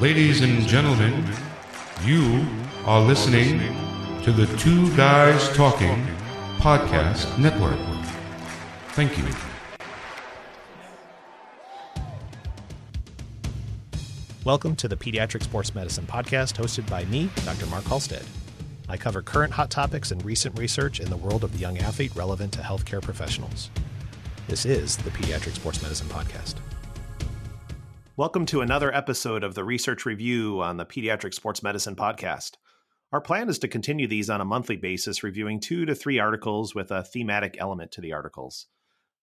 Ladies and gentlemen, you are listening to the Two Guys Talking Podcast Network. Thank you. Welcome to the Pediatric Sports Medicine Podcast, hosted by me, Dr. Mark Halstead. I cover current hot topics and recent research in the world of the young athlete relevant to healthcare professionals. This is the Pediatric Sports Medicine Podcast. Welcome to another episode of the Research Review on the Pediatric Sports Medicine Podcast. Our plan is to continue these on a monthly basis, reviewing two to three articles with a thematic element to the articles.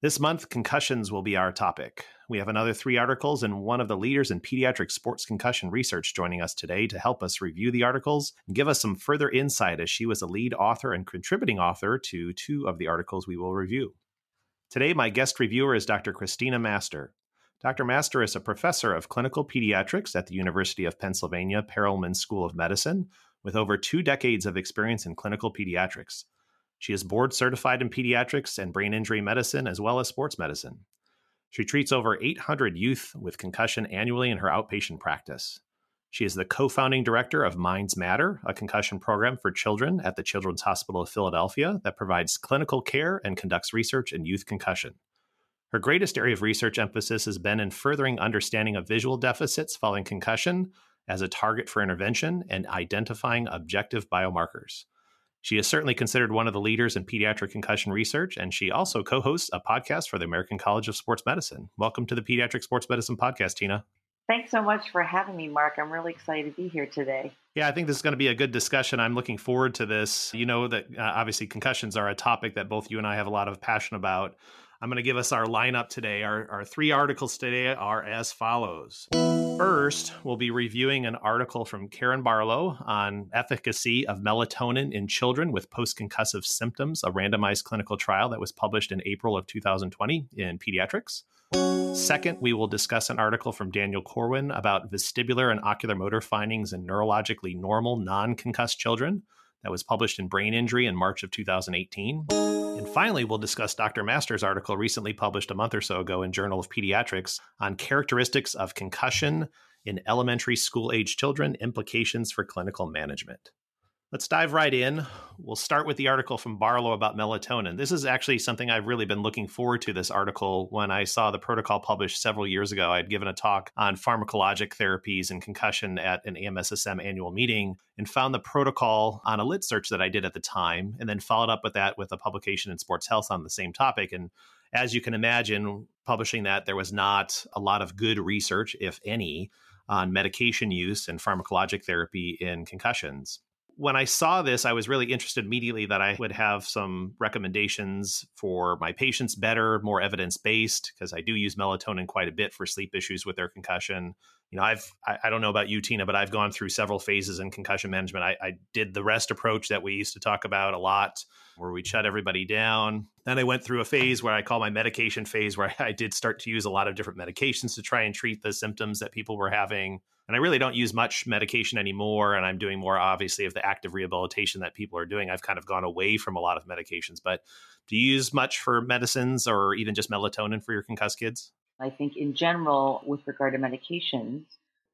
This month, concussions will be our topic. We have another three articles and one of the leaders in pediatric sports concussion research joining us today to help us review the articles and give us some further insight as she was a lead author and contributing author to two of the articles we will review. Today, my guest reviewer is Dr. Christina Master. Dr. Master is a professor of clinical pediatrics at the University of Pennsylvania Perelman School of Medicine with over two decades of experience in clinical pediatrics. She is board certified in pediatrics and brain injury medicine, as well as sports medicine. She treats over 800 youth with concussion annually in her outpatient practice. She is the co founding director of Minds Matter, a concussion program for children at the Children's Hospital of Philadelphia that provides clinical care and conducts research in youth concussion. Her greatest area of research emphasis has been in furthering understanding of visual deficits following concussion as a target for intervention and identifying objective biomarkers. She is certainly considered one of the leaders in pediatric concussion research, and she also co hosts a podcast for the American College of Sports Medicine. Welcome to the Pediatric Sports Medicine Podcast, Tina. Thanks so much for having me, Mark. I'm really excited to be here today. Yeah, I think this is going to be a good discussion. I'm looking forward to this. You know that uh, obviously concussions are a topic that both you and I have a lot of passion about. I'm going to give us our lineup today. Our, our three articles today are as follows. First, we'll be reviewing an article from Karen Barlow on efficacy of melatonin in children with post-concussive symptoms, a randomized clinical trial that was published in April of 2020 in Pediatrics. Second, we will discuss an article from Daniel Corwin about vestibular and ocular motor findings in neurologically normal non-concussed children that was published in Brain Injury in March of 2018. And finally, we'll discuss Dr. Master's article recently published a month or so ago in Journal of Pediatrics on characteristics of concussion in elementary school age children, implications for clinical management. Let's dive right in. We'll start with the article from Barlow about melatonin. This is actually something I've really been looking forward to this article when I saw the protocol published several years ago. I'd given a talk on pharmacologic therapies and concussion at an AMSSM annual meeting and found the protocol on a lit search that I did at the time, and then followed up with that with a publication in Sports Health on the same topic. And as you can imagine, publishing that, there was not a lot of good research, if any, on medication use and pharmacologic therapy in concussions when I saw this, I was really interested immediately that I would have some recommendations for my patients better, more evidence based, because I do use melatonin quite a bit for sleep issues with their concussion. You know, I've, I, I, don't know about you, Tina, but I've gone through several phases in concussion management. I, I did the rest approach that we used to talk about a lot, where we shut everybody down. Then I went through a phase where I call my medication phase, where I did start to use a lot of different medications to try and treat the symptoms that people were having and I really don't use much medication anymore. And I'm doing more, obviously, of the active rehabilitation that people are doing. I've kind of gone away from a lot of medications. But do you use much for medicines or even just melatonin for your concussed kids? I think, in general, with regard to medications,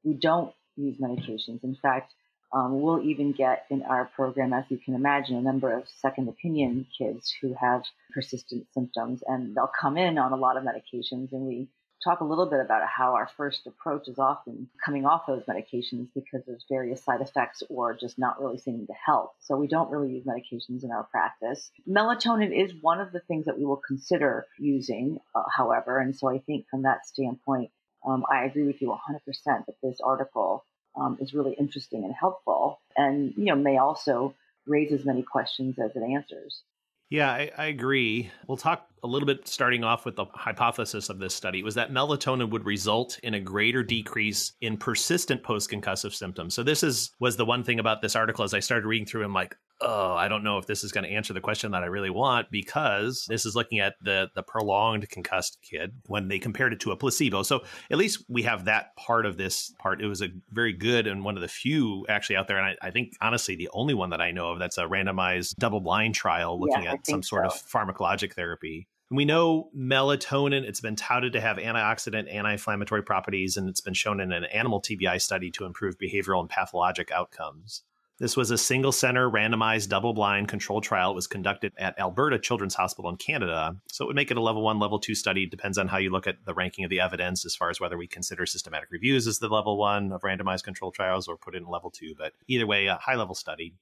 we don't use medications. In fact, um, we'll even get in our program, as you can imagine, a number of second opinion kids who have persistent symptoms, and they'll come in on a lot of medications, and we talk a little bit about how our first approach is often coming off those medications because of various side effects or just not really seeming to help. So we don't really use medications in our practice. Melatonin is one of the things that we will consider using, uh, however, and so I think from that standpoint, um, I agree with you 100% that this article um, is really interesting and helpful, and you know may also raise as many questions as it answers. Yeah, I, I, agree. We'll talk a little bit starting off with the hypothesis of this study was that melatonin would result in a greater decrease in persistent post-concussive symptoms. So this is was the one thing about this article as I started reading through I'm like, oh, I don't know if this is going to answer the question that I really want because this is looking at the the prolonged concussed kid when they compared it to a placebo. So at least we have that part of this part. It was a very good and one of the few actually out there, and I, I think honestly the only one that I know of that's a randomized double blind trial looking yeah, at some so. sort of pharmacologic therapy. And we know melatonin, it's been touted to have antioxidant, anti inflammatory properties, and it's been shown in an animal TBI study to improve behavioral and pathologic outcomes. This was a single center, randomized, double blind controlled trial. It was conducted at Alberta Children's Hospital in Canada. So it would make it a level one, level two study. Depends on how you look at the ranking of the evidence as far as whether we consider systematic reviews as the level one of randomized controlled trials or put it in level two. But either way, a high level study.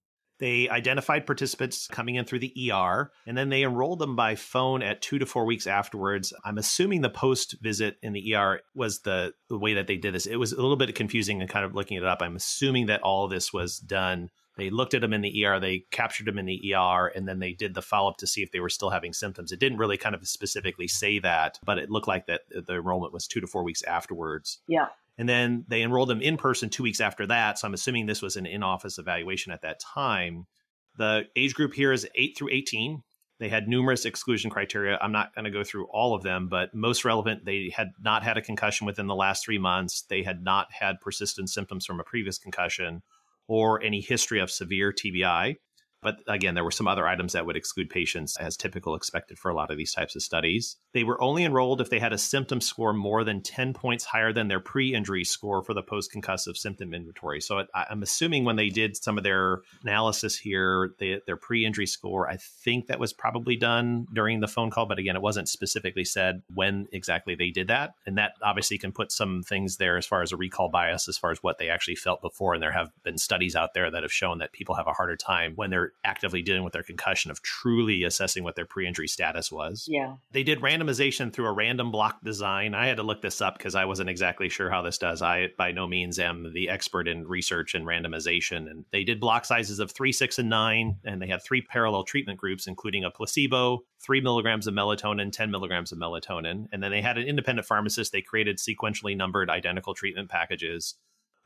They identified participants coming in through the ER, and then they enrolled them by phone at two to four weeks afterwards. I'm assuming the post visit in the ER was the, the way that they did this. It was a little bit confusing and kind of looking it up. I'm assuming that all this was done. They looked at them in the ER, they captured them in the ER, and then they did the follow up to see if they were still having symptoms. It didn't really kind of specifically say that, but it looked like that the enrollment was two to four weeks afterwards. Yeah. And then they enrolled them in person two weeks after that. So I'm assuming this was an in office evaluation at that time. The age group here is 8 through 18. They had numerous exclusion criteria. I'm not going to go through all of them, but most relevant, they had not had a concussion within the last three months. They had not had persistent symptoms from a previous concussion or any history of severe TBI. But again, there were some other items that would exclude patients as typical expected for a lot of these types of studies. They were only enrolled if they had a symptom score more than 10 points higher than their pre injury score for the post concussive symptom inventory. So I'm assuming when they did some of their analysis here, they, their pre injury score, I think that was probably done during the phone call. But again, it wasn't specifically said when exactly they did that. And that obviously can put some things there as far as a recall bias, as far as what they actually felt before. And there have been studies out there that have shown that people have a harder time when they're actively dealing with their concussion of truly assessing what their pre-injury status was. Yeah. They did randomization through a random block design. I had to look this up because I wasn't exactly sure how this does. I by no means am the expert in research and randomization. And they did block sizes of three, six, and nine, and they had three parallel treatment groups, including a placebo, three milligrams of melatonin, 10 milligrams of melatonin. And then they had an independent pharmacist. They created sequentially numbered identical treatment packages.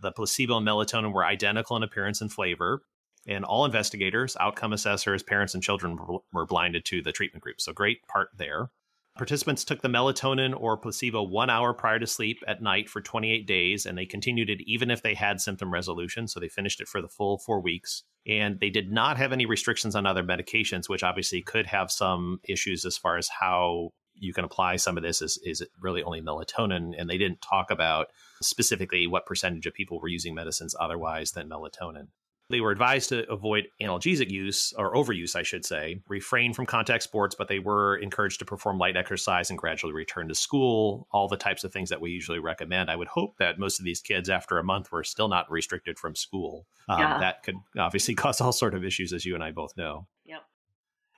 The placebo and melatonin were identical in appearance and flavor and all investigators, outcome assessors, parents, and children were blinded to the treatment group. So, great part there. Participants took the melatonin or placebo one hour prior to sleep at night for 28 days, and they continued it even if they had symptom resolution. So, they finished it for the full four weeks. And they did not have any restrictions on other medications, which obviously could have some issues as far as how you can apply some of this. Is, is it really only melatonin? And they didn't talk about specifically what percentage of people were using medicines otherwise than melatonin. They were advised to avoid analgesic use or overuse, I should say, refrain from contact sports, but they were encouraged to perform light exercise and gradually return to school, all the types of things that we usually recommend. I would hope that most of these kids, after a month, were still not restricted from school. Um, yeah. That could obviously cause all sort of issues, as you and I both know.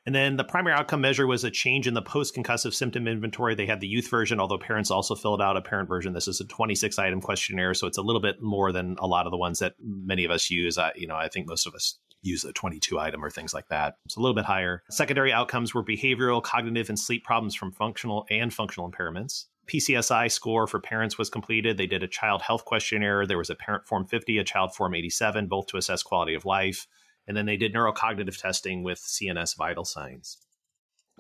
And then the primary outcome measure was a change in the post concussive symptom inventory. They had the youth version, although parents also filled out a parent version. This is a 26 item questionnaire, so it's a little bit more than a lot of the ones that many of us use. I, you know, I think most of us use a 22 item or things like that. It's a little bit higher. Secondary outcomes were behavioral, cognitive, and sleep problems from functional and functional impairments. PCSI score for parents was completed. They did a child health questionnaire. There was a parent form 50, a child form 87, both to assess quality of life. And then they did neurocognitive testing with CNS vital signs.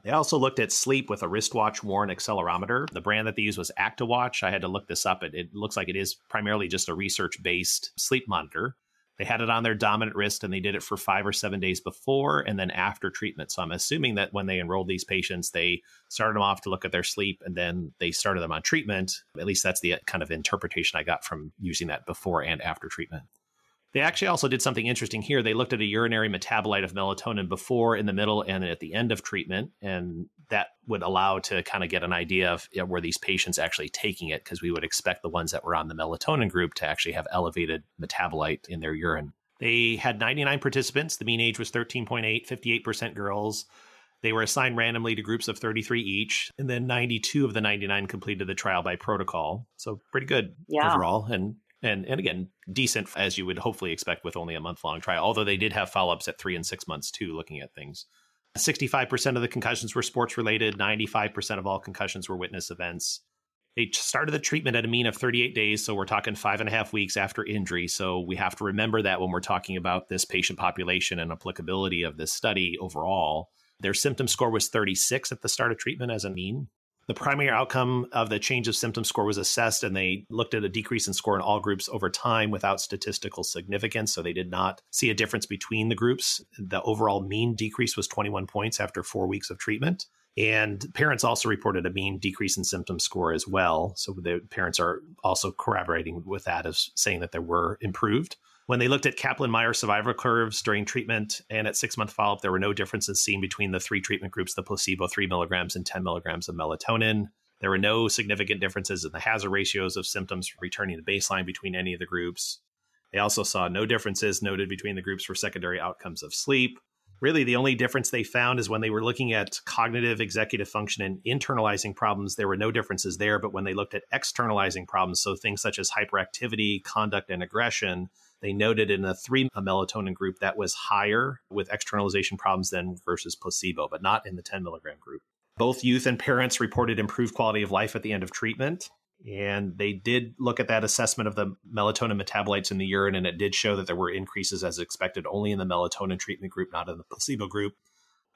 They also looked at sleep with a wristwatch worn accelerometer. The brand that they used was ActiWatch. I had to look this up. It, it looks like it is primarily just a research based sleep monitor. They had it on their dominant wrist and they did it for five or seven days before and then after treatment. So I'm assuming that when they enrolled these patients, they started them off to look at their sleep and then they started them on treatment. At least that's the uh, kind of interpretation I got from using that before and after treatment. They actually also did something interesting here. They looked at a urinary metabolite of melatonin before, in the middle, and at the end of treatment. And that would allow to kind of get an idea of you know, were these patients actually taking it, because we would expect the ones that were on the melatonin group to actually have elevated metabolite in their urine. They had 99 participants. The mean age was 13.8, 58% girls. They were assigned randomly to groups of 33 each, and then 92 of the 99 completed the trial by protocol. So pretty good yeah. overall. And and and again decent as you would hopefully expect with only a month long trial although they did have follow-ups at three and six months too looking at things. 65% of the concussions were sports related 95% of all concussions were witness events. They started the treatment at a mean of 38 days so we're talking five and a half weeks after injury so we have to remember that when we're talking about this patient population and applicability of this study overall. Their symptom score was 36 at the start of treatment as a mean the primary outcome of the change of symptom score was assessed, and they looked at a decrease in score in all groups over time without statistical significance. So they did not see a difference between the groups. The overall mean decrease was 21 points after four weeks of treatment. And parents also reported a mean decrease in symptom score as well. So the parents are also corroborating with that as saying that they were improved. When they looked at Kaplan Meier survival curves during treatment and at six month follow up, there were no differences seen between the three treatment groups the placebo, three milligrams, and 10 milligrams of melatonin. There were no significant differences in the hazard ratios of symptoms returning to baseline between any of the groups. They also saw no differences noted between the groups for secondary outcomes of sleep, really the only difference they found is when they were looking at cognitive executive function and internalizing problems there were no differences there but when they looked at externalizing problems so things such as hyperactivity conduct and aggression they noted in a three melatonin group that was higher with externalization problems than versus placebo but not in the 10 milligram group both youth and parents reported improved quality of life at the end of treatment and they did look at that assessment of the melatonin metabolites in the urine, and it did show that there were increases as expected only in the melatonin treatment group, not in the placebo group.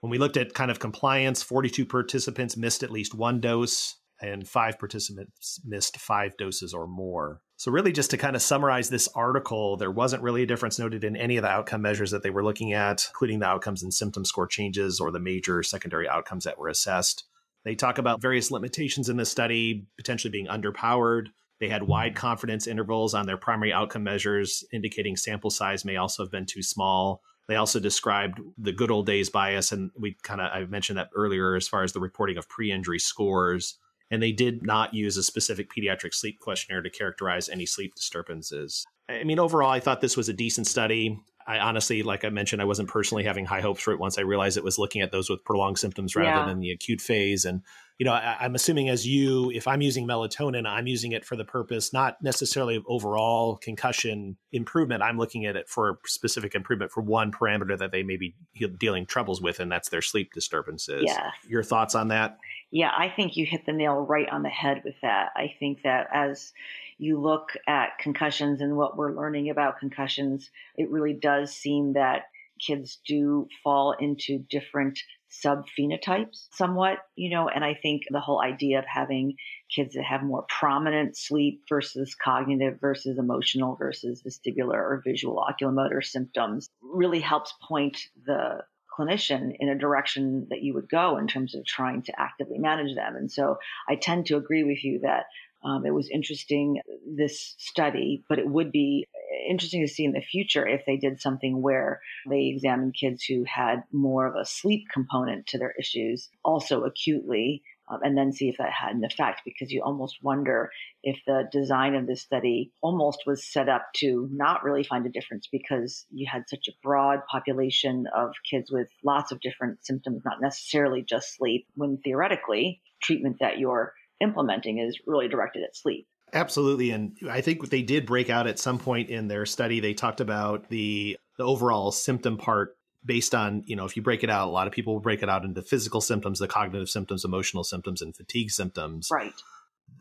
When we looked at kind of compliance, 42 participants missed at least one dose, and five participants missed five doses or more. So, really, just to kind of summarize this article, there wasn't really a difference noted in any of the outcome measures that they were looking at, including the outcomes and symptom score changes or the major secondary outcomes that were assessed. They talk about various limitations in the study, potentially being underpowered. They had wide confidence intervals on their primary outcome measures, indicating sample size may also have been too small. They also described the good old days bias, and we kind of I mentioned that earlier as far as the reporting of pre-injury scores. And they did not use a specific pediatric sleep questionnaire to characterize any sleep disturbances. I mean, overall, I thought this was a decent study. I honestly, like I mentioned, I wasn't personally having high hopes for it once I realized it was looking at those with prolonged symptoms rather yeah. than the acute phase. And, you know, I, am assuming as you, if I'm using melatonin, I'm using it for the purpose, not necessarily of overall concussion improvement. I'm looking at it for specific improvement for one parameter that they may be dealing troubles with, and that's their sleep disturbances. Yeah. Your thoughts on that? Yeah, I think you hit the nail right on the head with that. I think that as you look at concussions and what we're learning about concussions, it really does seem that kids do fall into different sub phenotypes somewhat, you know, and I think the whole idea of having kids that have more prominent sleep versus cognitive versus emotional versus vestibular or visual oculomotor symptoms really helps point the clinician in a direction that you would go in terms of trying to actively manage them. And so I tend to agree with you that um, it was interesting, this study, but it would be interesting to see in the future if they did something where they examined kids who had more of a sleep component to their issues, also acutely, um, and then see if that had an effect because you almost wonder if the design of this study almost was set up to not really find a difference because you had such a broad population of kids with lots of different symptoms, not necessarily just sleep, when theoretically treatment that you're implementing is really directed at sleep. Absolutely, and I think they did break out at some point in their study. They talked about the the overall symptom part based on you know if you break it out. A lot of people will break it out into physical symptoms, the cognitive symptoms, emotional symptoms, and fatigue symptoms. Right.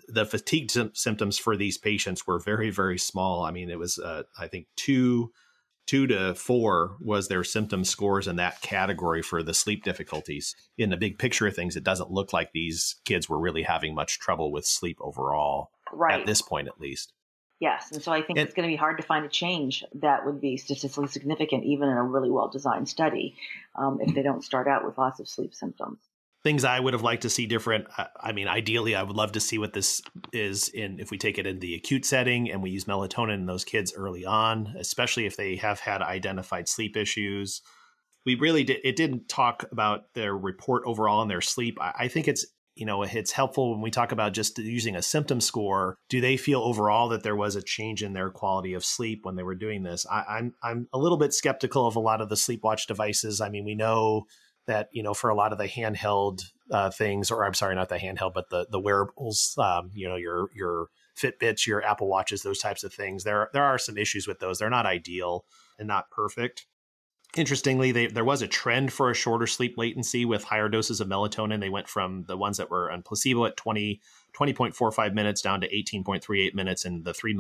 The fatigue symptoms for these patients were very very small. I mean, it was uh, I think two two to four was their symptom scores in that category for the sleep difficulties. In the big picture of things, it doesn't look like these kids were really having much trouble with sleep overall. Right. At this point, at least. Yes. And so I think and, it's going to be hard to find a change that would be statistically significant, even in a really well designed study, um, if they don't start out with lots of sleep symptoms things I would have liked to see different. I mean, ideally, I would love to see what this is in if we take it in the acute setting and we use melatonin in those kids early on, especially if they have had identified sleep issues. We really did. It didn't talk about their report overall and their sleep. I, I think it's you know it's helpful when we talk about just using a symptom score. Do they feel overall that there was a change in their quality of sleep when they were doing this? I, I'm I'm a little bit skeptical of a lot of the sleep watch devices. I mean, we know that you know for a lot of the handheld uh, things, or I'm sorry, not the handheld, but the the wearables, um, you know, your your Fitbits, your Apple Watches, those types of things. There there are some issues with those. They're not ideal and not perfect. Interestingly, they, there was a trend for a shorter sleep latency with higher doses of melatonin. They went from the ones that were on placebo at 20 20.45 minutes down to 18.38 minutes in the 3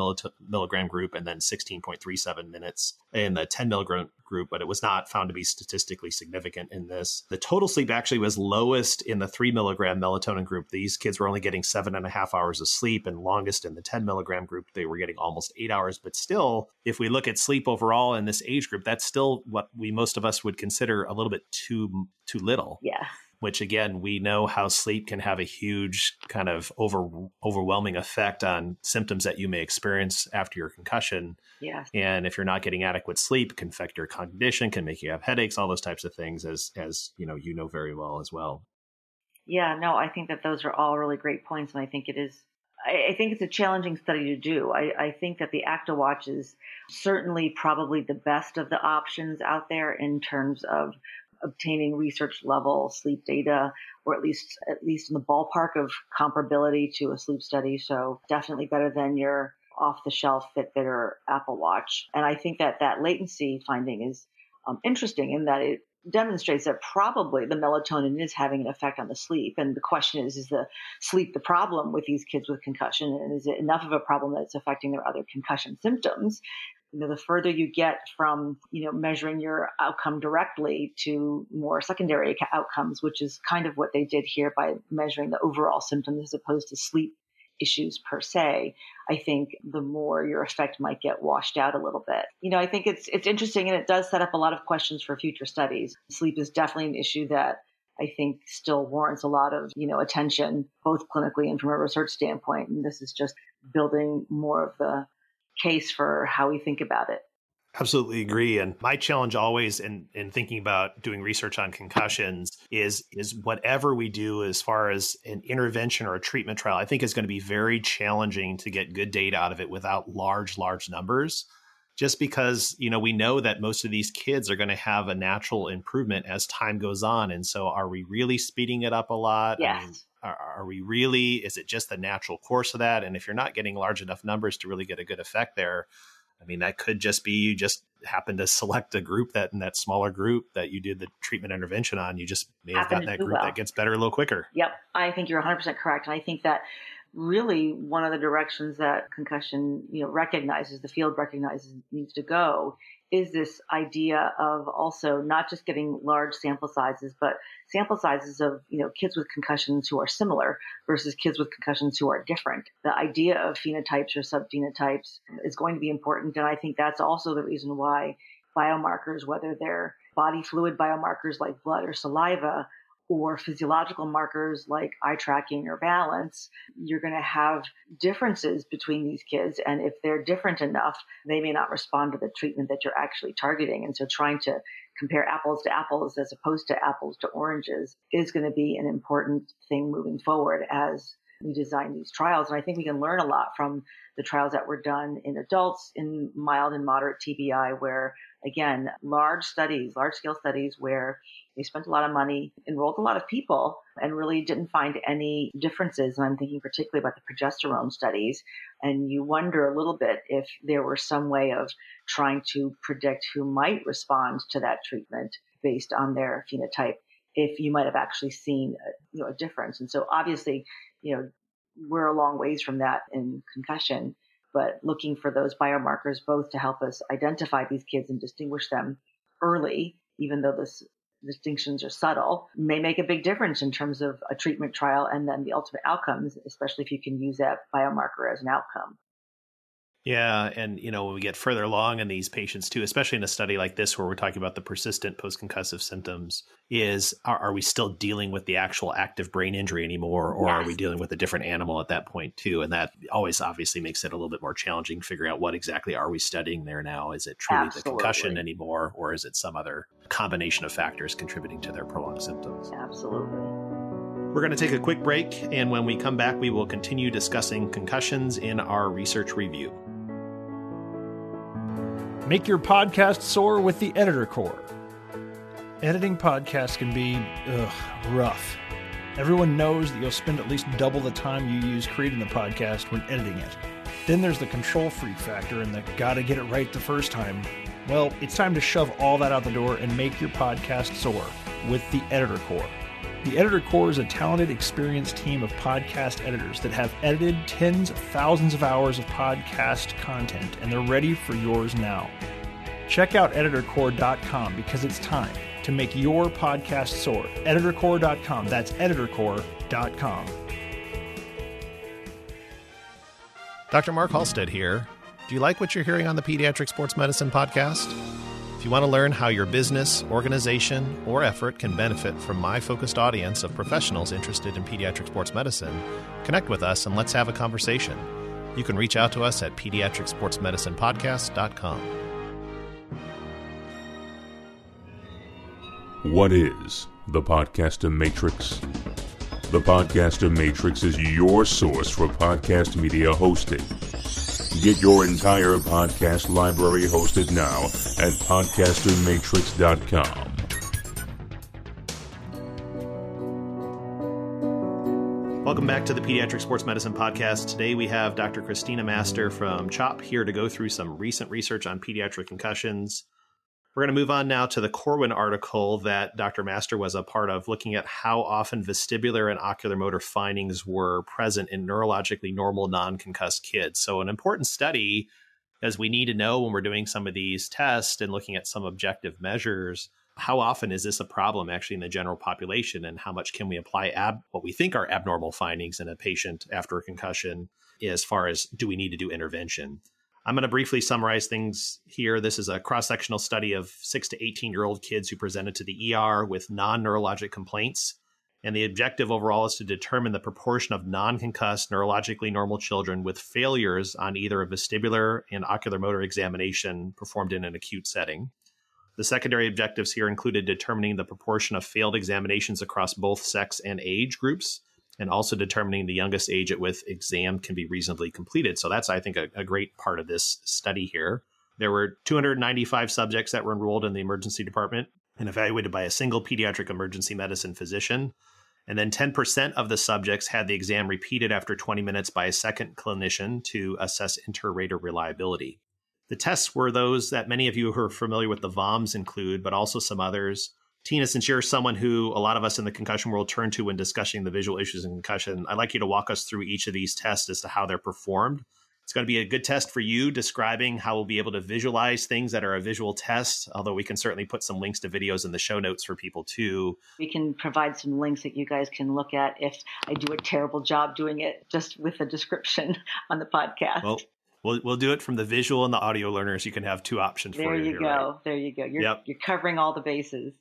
milligram group and then 16.37 minutes in the 10 milligram group, but it was not found to be statistically significant in this. The total sleep actually was lowest in the 3 milligram melatonin group. These kids were only getting seven and a half hours of sleep, and longest in the 10 milligram group, they were getting almost eight hours. But still, if we look at sleep overall in this age group, that's still what we most of us would consider a little bit too too little. Yeah which again, we know how sleep can have a huge kind of over overwhelming effect on symptoms that you may experience after your concussion. Yeah. And if you're not getting adequate sleep, it can affect your cognition, can make you have headaches, all those types of things, as as you know, you know very well as well. Yeah, no, I think that those are all really great points, and I think it is. I, think it's a challenging study to do. I, I think that the ActiWatch is certainly probably the best of the options out there in terms of obtaining research level sleep data or at least at least in the ballpark of comparability to a sleep study so definitely better than your off the shelf Fitbit or Apple Watch and I think that that latency finding is um, interesting in that it demonstrates that probably the melatonin is having an effect on the sleep. And the question is, is the sleep the problem with these kids with concussion? And is it enough of a problem that it's affecting their other concussion symptoms? You know, the further you get from, you know, measuring your outcome directly to more secondary outcomes, which is kind of what they did here by measuring the overall symptoms as opposed to sleep issues per se, I think the more your effect might get washed out a little bit. You know, I think it's it's interesting and it does set up a lot of questions for future studies. Sleep is definitely an issue that I think still warrants a lot of, you know, attention, both clinically and from a research standpoint. And this is just building more of the case for how we think about it. Absolutely agree. And my challenge always in, in thinking about doing research on concussions is is whatever we do as far as an intervention or a treatment trial, I think is going to be very challenging to get good data out of it without large, large numbers. Just because, you know, we know that most of these kids are going to have a natural improvement as time goes on. And so are we really speeding it up a lot? Yes. I mean, are, are, we really is it just the natural course of that and if you're not getting large enough numbers to really get a good effect there i mean that could just be you just happen to select a group that in that smaller group that you did the treatment intervention on you just may have got that group well. that gets better a little quicker yep i think you're 100% correct and i think that really one of the directions that concussion you know recognizes the field recognizes needs to go is this idea of also not just getting large sample sizes, but sample sizes of you know kids with concussions who are similar versus kids with concussions who are different. The idea of phenotypes or subphenotypes is going to be important, and I think that's also the reason why biomarkers, whether they're body fluid biomarkers like blood or saliva, or physiological markers like eye tracking or balance, you're going to have differences between these kids. And if they're different enough, they may not respond to the treatment that you're actually targeting. And so trying to compare apples to apples as opposed to apples to oranges is going to be an important thing moving forward as we design these trials. And I think we can learn a lot from the trials that were done in adults in mild and moderate TBI, where again, large studies, large scale studies where they spent a lot of money, enrolled a lot of people, and really didn't find any differences. And I'm thinking particularly about the progesterone studies. And you wonder a little bit if there were some way of trying to predict who might respond to that treatment based on their phenotype if you might have actually seen a, you know, a difference. And so obviously, you know, we're a long ways from that in concussion, but looking for those biomarkers both to help us identify these kids and distinguish them early, even though the distinctions are subtle, may make a big difference in terms of a treatment trial and then the ultimate outcomes, especially if you can use that biomarker as an outcome. Yeah, and you know when we get further along in these patients too, especially in a study like this where we're talking about the persistent post-concussive symptoms, is are, are we still dealing with the actual active brain injury anymore, or yes. are we dealing with a different animal at that point too? And that always obviously makes it a little bit more challenging figuring out what exactly are we studying there now. Is it truly Absolutely. the concussion anymore, or is it some other combination of factors contributing to their prolonged symptoms? Absolutely. We're going to take a quick break, and when we come back, we will continue discussing concussions in our research review. Make your podcast soar with the Editor Core. Editing podcasts can be ugh, rough. Everyone knows that you'll spend at least double the time you use creating the podcast when editing it. Then there's the control freak factor and the gotta get it right the first time. Well, it's time to shove all that out the door and make your podcast soar with the Editor Core. The Editor Core is a talented, experienced team of podcast editors that have edited tens of thousands of hours of podcast content, and they're ready for yours now. Check out editorcore.com because it's time to make your podcast soar. Editorcore.com. That's editorcore.com. Dr. Mark Halstead here. Do you like what you're hearing on the Pediatric Sports Medicine Podcast? If you want to learn how your business, organization, or effort can benefit from my focused audience of professionals interested in pediatric sports medicine, connect with us and let's have a conversation. You can reach out to us at pediatricsportsmedicinepodcast.com. What is the Podcaster Matrix? The Podcaster Matrix is your source for podcast media hosting. Get your entire podcast library hosted now at podcastermatrix.com. Welcome back to the Pediatric Sports Medicine Podcast. Today we have Dr. Christina Master from CHOP here to go through some recent research on pediatric concussions. We're going to move on now to the Corwin article that Dr. Master was a part of, looking at how often vestibular and ocular motor findings were present in neurologically normal non concussed kids. So, an important study, as we need to know when we're doing some of these tests and looking at some objective measures. How often is this a problem actually in the general population, and how much can we apply ab- what we think are abnormal findings in a patient after a concussion as far as do we need to do intervention? I'm going to briefly summarize things here. This is a cross sectional study of six to 18 year old kids who presented to the ER with non neurologic complaints. And the objective overall is to determine the proportion of non concussed, neurologically normal children with failures on either a vestibular and ocular motor examination performed in an acute setting. The secondary objectives here included determining the proportion of failed examinations across both sex and age groups and also determining the youngest age at which exam can be reasonably completed. So that's, I think, a, a great part of this study here. There were 295 subjects that were enrolled in the emergency department and evaluated by a single pediatric emergency medicine physician. And then 10% of the subjects had the exam repeated after 20 minutes by a second clinician to assess inter-rater reliability. The tests were those that many of you who are familiar with the VOMs include, but also some others. Tina, since you're someone who a lot of us in the concussion world turn to when discussing the visual issues in concussion, I'd like you to walk us through each of these tests as to how they're performed. It's going to be a good test for you describing how we'll be able to visualize things that are a visual test, although we can certainly put some links to videos in the show notes for people too. We can provide some links that you guys can look at if I do a terrible job doing it just with a description on the podcast. Well, We'll, we'll do it from the visual and the audio learners. You can have two options there for you. There you go. Right. There you go. You're, yep. you're covering all the bases.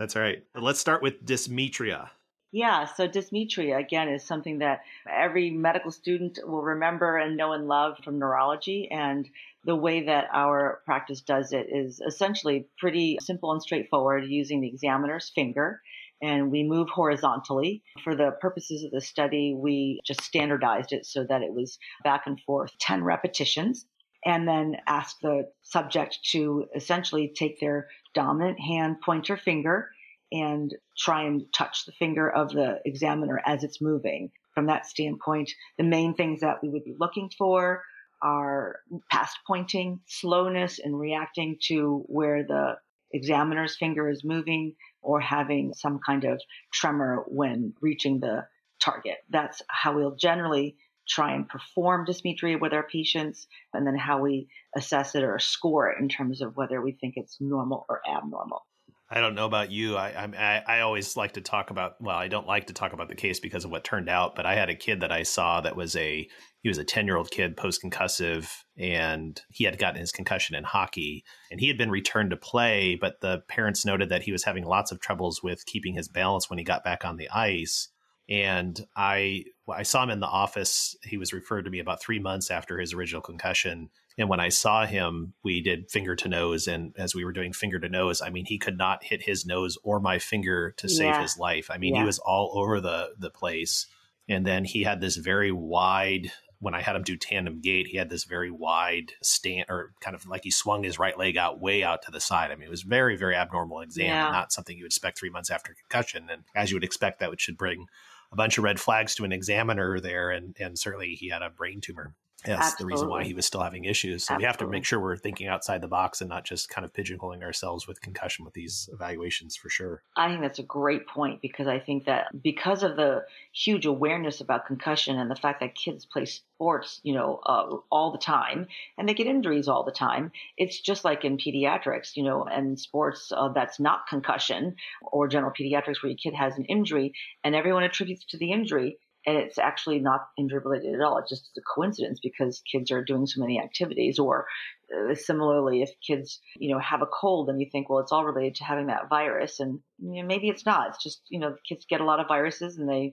That's right. Let's start with dysmetria. Yeah, so dysmetria, again, is something that every medical student will remember and know and love from neurology. And the way that our practice does it is essentially pretty simple and straightforward using the examiner's finger. And we move horizontally. For the purposes of the study, we just standardized it so that it was back and forth 10 repetitions and then ask the subject to essentially take their dominant hand pointer finger and try and touch the finger of the examiner as it's moving. From that standpoint, the main things that we would be looking for are past pointing, slowness in reacting to where the examiner's finger is moving, or having some kind of tremor when reaching the target. That's how we'll generally try and perform dysmetria with our patients, and then how we assess it or score it in terms of whether we think it's normal or abnormal. I don't know about you. I, I I always like to talk about. Well, I don't like to talk about the case because of what turned out. But I had a kid that I saw that was a he was a ten year old kid post concussive, and he had gotten his concussion in hockey, and he had been returned to play. But the parents noted that he was having lots of troubles with keeping his balance when he got back on the ice and I I saw him in the office. He was referred to me about three months after his original concussion. And when I saw him, we did finger to nose. And as we were doing finger to nose, I mean, he could not hit his nose or my finger to save his life. I mean, yeah. he was all over the the place. And then he had this very wide. When I had him do tandem gait, he had this very wide stand, or kind of like he swung his right leg out way out to the side. I mean, it was very, very abnormal exam, yeah. not something you would expect three months after concussion. And as you would expect, that would should bring a bunch of red flags to an examiner there, and and certainly he had a brain tumor. Yes, the reason why he was still having issues. So Absolutely. we have to make sure we're thinking outside the box and not just kind of pigeonholing ourselves with concussion with these evaluations for sure. I think that's a great point because I think that because of the huge awareness about concussion and the fact that kids play sports, you know, uh, all the time and they get injuries all the time, it's just like in pediatrics, you know, and sports uh, that's not concussion or general pediatrics where your kid has an injury and everyone attributes to the injury and it's actually not injury related at all. It's just a coincidence because kids are doing so many activities. Or uh, similarly, if kids, you know, have a cold and you think, well, it's all related to having that virus, and you know, maybe it's not. It's just, you know, kids get a lot of viruses and they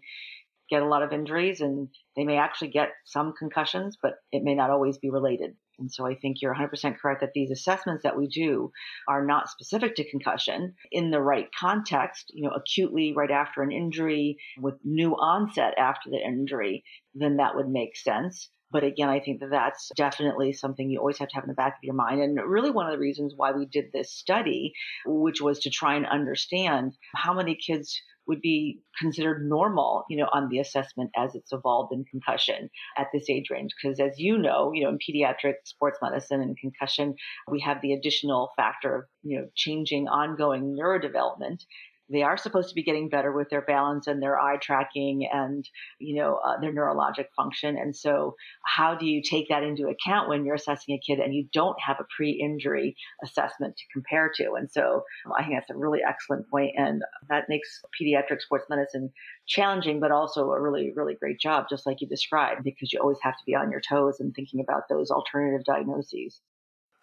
get a lot of injuries and they may actually get some concussions, but it may not always be related. And so I think you're 100% correct that these assessments that we do are not specific to concussion in the right context, you know, acutely right after an injury with new onset after the injury, then that would make sense. But again, I think that that's definitely something you always have to have in the back of your mind. And really one of the reasons why we did this study, which was to try and understand how many kids would be considered normal, you know, on the assessment as it's evolved in concussion at this age range. Because as you know, you know, in pediatric sports medicine and concussion, we have the additional factor of, you know, changing ongoing neurodevelopment they are supposed to be getting better with their balance and their eye tracking and you know uh, their neurologic function. And so how do you take that into account when you're assessing a kid and you don't have a pre-injury assessment to compare to? And so i think that's a really excellent point and that makes pediatric sports medicine challenging but also a really really great job just like you described because you always have to be on your toes and thinking about those alternative diagnoses.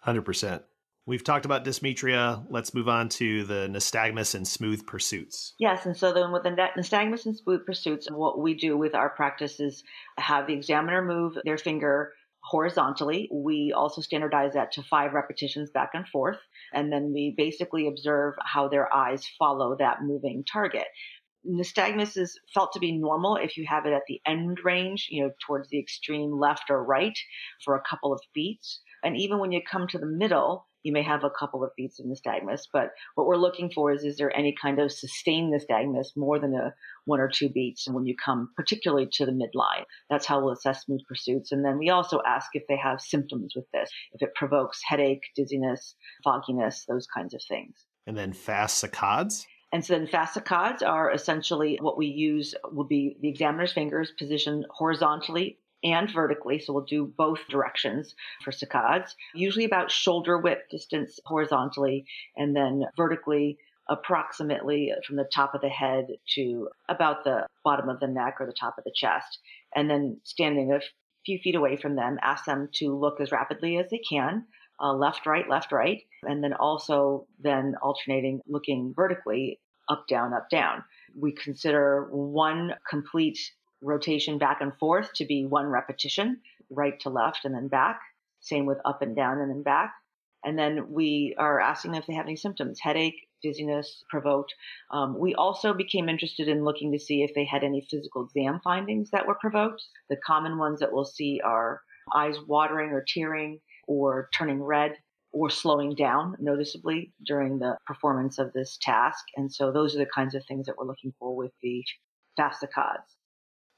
100% We've talked about dysmetria. Let's move on to the nystagmus and smooth pursuits. Yes, and so then with the nystagmus and smooth pursuits, what we do with our practice is have the examiner move their finger horizontally. We also standardize that to five repetitions back and forth. And then we basically observe how their eyes follow that moving target. Nystagmus is felt to be normal if you have it at the end range, you know, towards the extreme left or right for a couple of beats. And even when you come to the middle, you may have a couple of beats of nystagmus, but what we're looking for is is there any kind of sustained nystagmus more than a one or two beats when you come particularly to the midline. That's how we'll assess smooth pursuits. And then we also ask if they have symptoms with this, if it provokes headache, dizziness, fogginess, those kinds of things. And then fast saccades? And so then fast saccades are essentially what we use will be the examiner's fingers positioned horizontally and vertically. So we'll do both directions for saccades, usually about shoulder width distance horizontally and then vertically approximately from the top of the head to about the bottom of the neck or the top of the chest. And then standing a few feet away from them, ask them to look as rapidly as they can. Uh, left, right, left, right, and then also then alternating looking vertically up, down, up, down. We consider one complete rotation back and forth to be one repetition, right to left and then back. Same with up and down and then back. And then we are asking them if they have any symptoms, headache, dizziness, provoked. Um, we also became interested in looking to see if they had any physical exam findings that were provoked. The common ones that we'll see are eyes watering or tearing or turning red or slowing down noticeably during the performance of this task. And so those are the kinds of things that we're looking for with the fast saccades.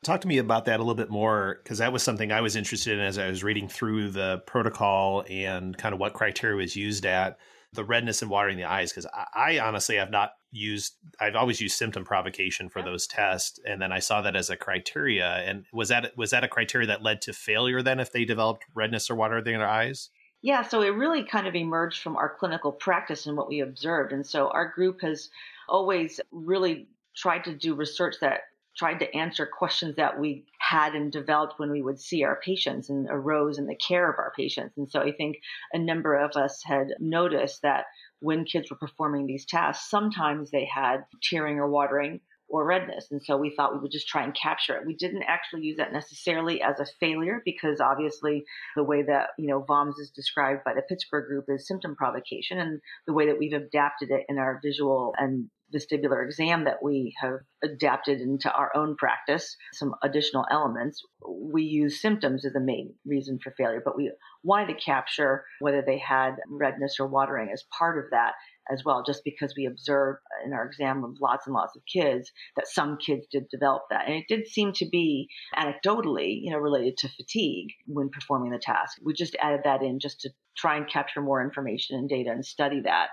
Talk to me about that a little bit more because that was something I was interested in as I was reading through the protocol and kind of what criteria was used at the redness and watering the eyes. Because I, I, honestly have not used, I've always used symptom provocation for those tests, and then I saw that as a criteria. And was that was that a criteria that led to failure then if they developed redness or watering in their eyes? Yeah, so it really kind of emerged from our clinical practice and what we observed. And so our group has always really tried to do research that tried to answer questions that we had and developed when we would see our patients and arose in the care of our patients. And so I think a number of us had noticed that when kids were performing these tasks, sometimes they had tearing or watering or redness. And so we thought we would just try and capture it. We didn't actually use that necessarily as a failure because obviously the way that, you know, VOMS is described by the Pittsburgh group is symptom provocation and the way that we've adapted it in our visual and vestibular exam that we have adapted into our own practice, some additional elements. We use symptoms as the main reason for failure, but we wanted to capture whether they had redness or watering as part of that as well, just because we observed in our exam of lots and lots of kids that some kids did develop that. And it did seem to be anecdotally, you know, related to fatigue when performing the task. We just added that in just to try and capture more information and data and study that.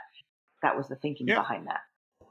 That was the thinking yeah. behind that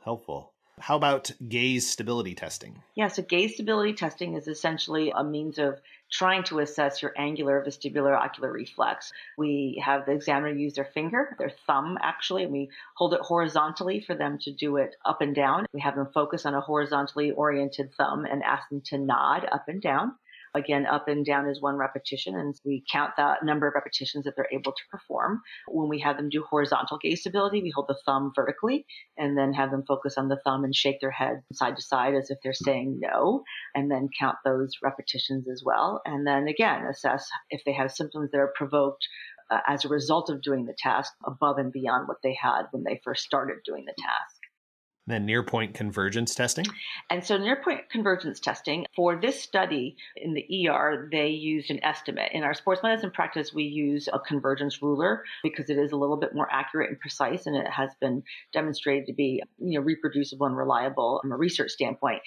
helpful. How about gaze stability testing? Yeah, so gaze stability testing is essentially a means of trying to assess your angular, vestibular, ocular reflex. We have the examiner use their finger, their thumb actually, and we hold it horizontally for them to do it up and down. We have them focus on a horizontally oriented thumb and ask them to nod up and down. Again, up and down is one repetition, and we count the number of repetitions that they're able to perform. When we have them do horizontal gaze stability, we hold the thumb vertically and then have them focus on the thumb and shake their head side to side as if they're saying no, and then count those repetitions as well. And then again, assess if they have symptoms that are provoked uh, as a result of doing the task above and beyond what they had when they first started doing the task. Then near point convergence testing. And so near point convergence testing for this study in the ER, they used an estimate. In our sports medicine practice, we use a convergence ruler because it is a little bit more accurate and precise, and it has been demonstrated to be you know reproducible and reliable from a research standpoint.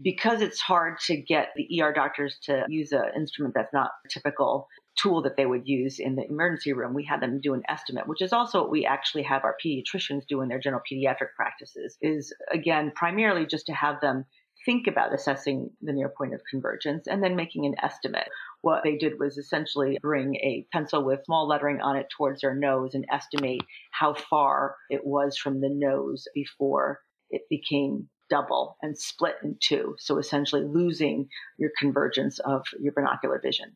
Because it's hard to get the ER doctors to use an instrument that's not typical tool that they would use in the emergency room. We had them do an estimate, which is also what we actually have our pediatricians do in their general pediatric practices, is again, primarily just to have them think about assessing the near point of convergence and then making an estimate. What they did was essentially bring a pencil with small lettering on it towards their nose and estimate how far it was from the nose before it became double and split in two. So essentially losing your convergence of your binocular vision.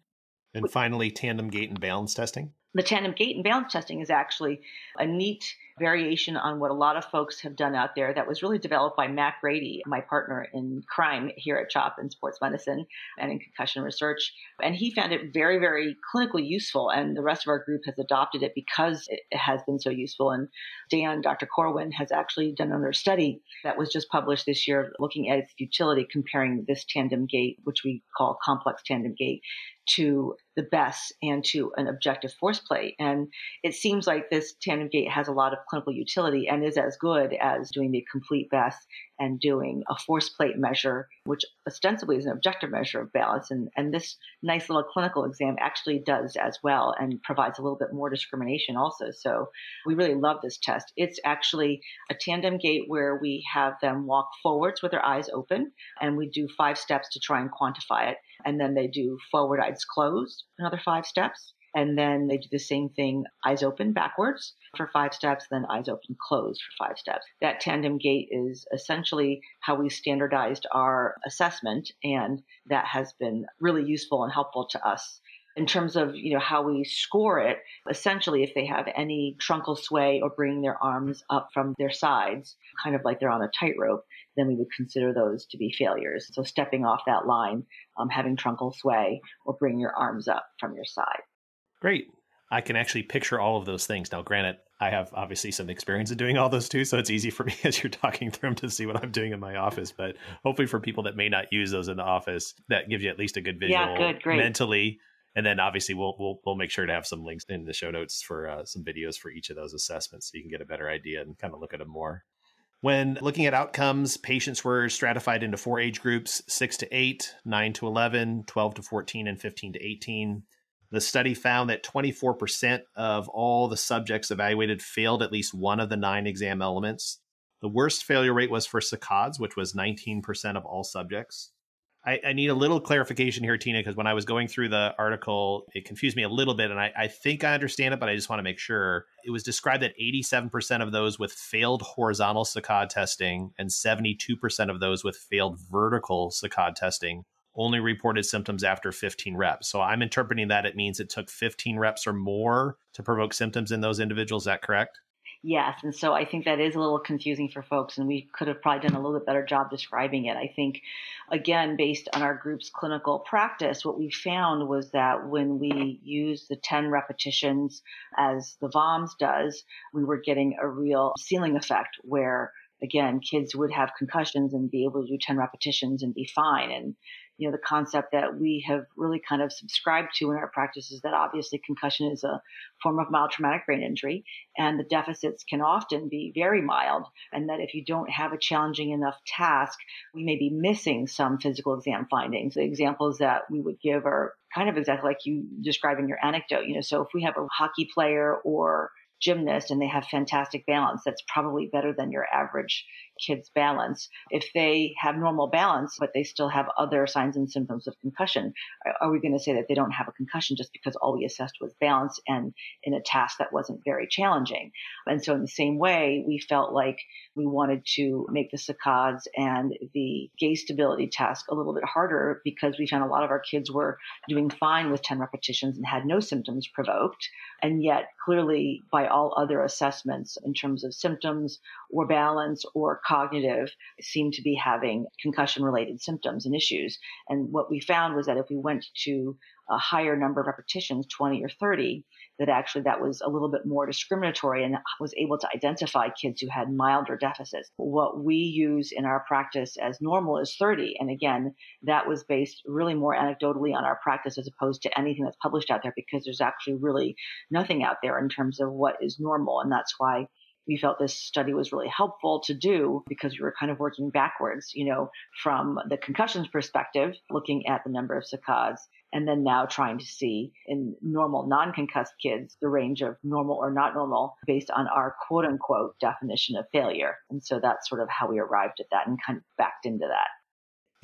And finally, tandem gait and balance testing. The tandem gait and balance testing is actually a neat variation on what a lot of folks have done out there that was really developed by Matt Grady, my partner in crime here at CHOP in sports medicine and in concussion research. And he found it very, very clinically useful. And the rest of our group has adopted it because it has been so useful. And Dan, Dr. Corwin, has actually done another study that was just published this year looking at its utility, comparing this tandem gait, which we call complex tandem gait, to the BESS and to an objective force plate. And it seems like this tandem gait has a lot of clinical utility and is as good as doing the complete best and doing a force plate measure, which ostensibly is an objective measure of balance. And, and this nice little clinical exam actually does as well and provides a little bit more discrimination also. So we really love this test. It's actually a tandem gait where we have them walk forwards with their eyes open and we do five steps to try and quantify it. And then they do forward eyes closed, another five steps. And then they do the same thing, eyes open backwards for five steps, then eyes open closed for five steps. That tandem gait is essentially how we standardized our assessment, and that has been really useful and helpful to us in terms of you know how we score it essentially if they have any truncal sway or bringing their arms up from their sides kind of like they're on a tightrope then we would consider those to be failures so stepping off that line um, having truncal sway or bringing your arms up from your side Great. I can actually picture all of those things. Now, granted, I have obviously some experience in doing all those too, so it's easy for me as you're talking through them to see what I'm doing in my office. But hopefully, for people that may not use those in the office, that gives you at least a good visual yeah, good, great. mentally. And then obviously, we'll we'll we'll make sure to have some links in the show notes for uh, some videos for each of those assessments, so you can get a better idea and kind of look at them more. When looking at outcomes, patients were stratified into four age groups 6 to 8, 9 to 11, 12 to 14, and 15 to 18. The study found that 24% of all the subjects evaluated failed at least one of the nine exam elements. The worst failure rate was for saccades, which was 19% of all subjects. I, I need a little clarification here, Tina, because when I was going through the article, it confused me a little bit, and I, I think I understand it, but I just want to make sure. It was described that 87% of those with failed horizontal saccade testing and 72% of those with failed vertical saccade testing only reported symptoms after 15 reps. So I'm interpreting that it means it took 15 reps or more to provoke symptoms in those individuals. Is that correct? Yes. And so I think that is a little confusing for folks, and we could have probably done a little bit better job describing it. I think, again, based on our group's clinical practice, what we found was that when we used the 10 repetitions as the VOMS does, we were getting a real ceiling effect where again, kids would have concussions and be able to do 10 repetitions and be fine. And you know, the concept that we have really kind of subscribed to in our practice is that obviously concussion is a form of mild traumatic brain injury and the deficits can often be very mild. And that if you don't have a challenging enough task, we may be missing some physical exam findings. The examples that we would give are kind of exactly like you describing your anecdote. You know, so if we have a hockey player or gymnast and they have fantastic balance, that's probably better than your average, kids' balance. If they have normal balance, but they still have other signs and symptoms of concussion, are we going to say that they don't have a concussion just because all we assessed was balance and in a task that wasn't very challenging? And so in the same way, we felt like we wanted to make the saccades and the gaze stability task a little bit harder because we found a lot of our kids were doing fine with 10 repetitions and had no symptoms provoked. And yet, clearly, by all other assessments in terms of symptoms or balance or cognitive, seem to be having concussion related symptoms and issues. And what we found was that if we went to a higher number of repetitions, 20 or 30, that actually that was a little bit more discriminatory and was able to identify kids who had milder deficits. What we use in our practice as normal is 30. And again, that was based really more anecdotally on our practice as opposed to anything that's published out there because there's actually really nothing out there in terms of what is normal. And that's why we felt this study was really helpful to do because we were kind of working backwards, you know, from the concussions perspective, looking at the number of saccades and then now trying to see in normal non-concussed kids the range of normal or not normal based on our quote unquote definition of failure. And so that's sort of how we arrived at that and kind of backed into that.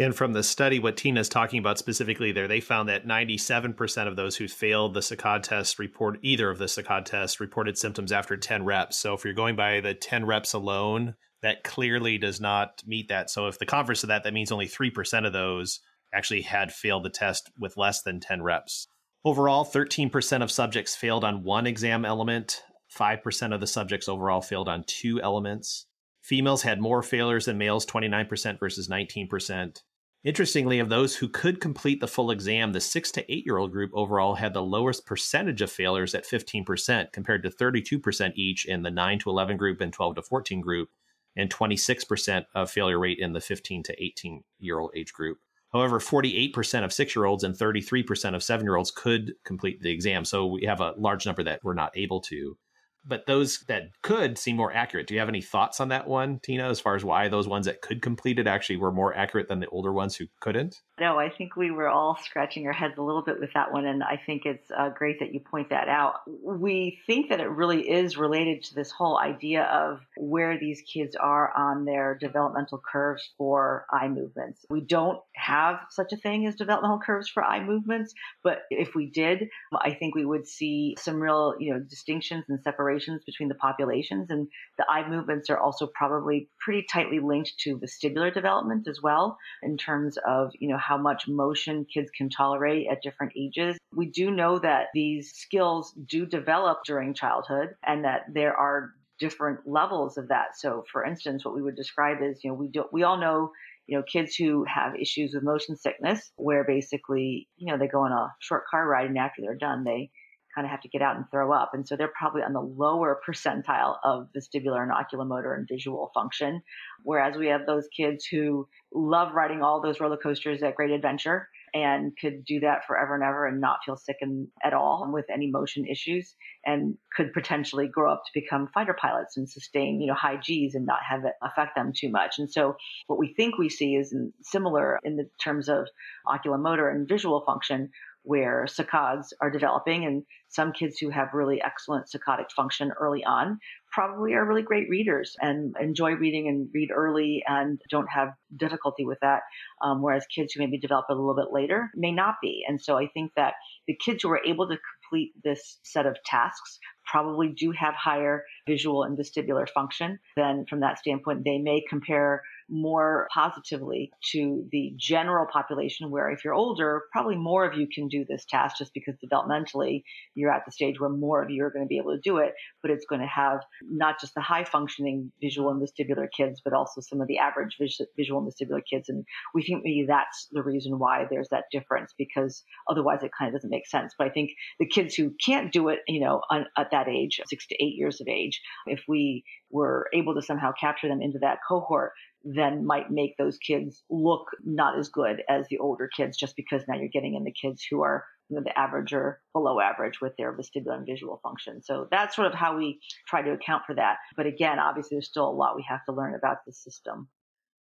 And from the study, what Tina's talking about specifically there, they found that 97% of those who failed the saccade test report either of the saccade tests reported symptoms after 10 reps. So if you're going by the 10 reps alone, that clearly does not meet that. So if the converse of that, that means only 3% of those actually had failed the test with less than 10 reps. Overall, 13% of subjects failed on one exam element, 5% of the subjects overall failed on two elements. Females had more failures than males, 29% versus 19%. Interestingly, of those who could complete the full exam, the 6 to 8 year old group overall had the lowest percentage of failures at 15%, compared to 32% each in the 9 to 11 group and 12 to 14 group, and 26% of failure rate in the 15 to 18 year old age group. However, 48% of six year olds and 33% of seven year olds could complete the exam. So we have a large number that were not able to but those that could seem more accurate. Do you have any thoughts on that one, Tina, as far as why those ones that could complete it actually were more accurate than the older ones who couldn't? No, I think we were all scratching our heads a little bit with that one, and I think it's uh, great that you point that out. We think that it really is related to this whole idea of where these kids are on their developmental curves for eye movements. We don't have such a thing as developmental curves for eye movements, but if we did, I think we would see some real, you know, distinctions and separations separations between the populations. And the eye movements are also probably pretty tightly linked to vestibular development as well, in terms of, you know, how much motion kids can tolerate at different ages. We do know that these skills do develop during childhood and that there are different levels of that. So for instance, what we would describe is, you know, we do, we all know you know, kids who have issues with motion sickness, where basically, you know, they go on a short car ride and after they're done, they kind of have to get out and throw up. And so they're probably on the lower percentile of vestibular and oculomotor and visual function. Whereas we have those kids who love riding all those roller coasters at Great Adventure and could do that forever and ever and not feel sick in, at all with any motion issues and could potentially grow up to become fighter pilots and sustain, you know, high G's and not have it affect them too much. And so what we think we see is similar in the terms of oculomotor and visual function where saccades are developing and some kids who have really excellent saccadic function early on probably are really great readers and enjoy reading and read early and don't have difficulty with that. Um, whereas kids who maybe develop it a little bit later may not be. And so I think that the kids who are able to complete this set of tasks probably do have higher visual and vestibular function. Then from that standpoint, they may compare more positively to the general population where if you're older, probably more of you can do this task just because developmentally you're at the stage where more of you are going to be able to do it, but it's going to have not just the high functioning visual and vestibular kids, but also some of the average vis- visual and vestibular kids. And we think maybe that's the reason why there's that difference because otherwise it kind of doesn't make sense. But I think the kids who can't do it, you know, on, at that age, six to eight years of age, if we were able to somehow capture them into that cohort, then might make those kids look not as good as the older kids just because now you're getting in the kids who are you know, the average or below average with their vestibular and visual function. So that's sort of how we try to account for that. But again, obviously, there's still a lot we have to learn about the system.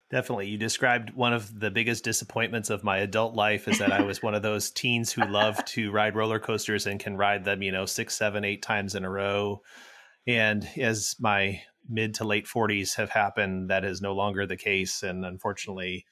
Definitely. You described one of the biggest disappointments of my adult life is that I was one of those teens who love to ride roller coasters and can ride them, you know, six, seven, eight times in a row. And as my mid to late 40s have happened, that is no longer the case. And unfortunately,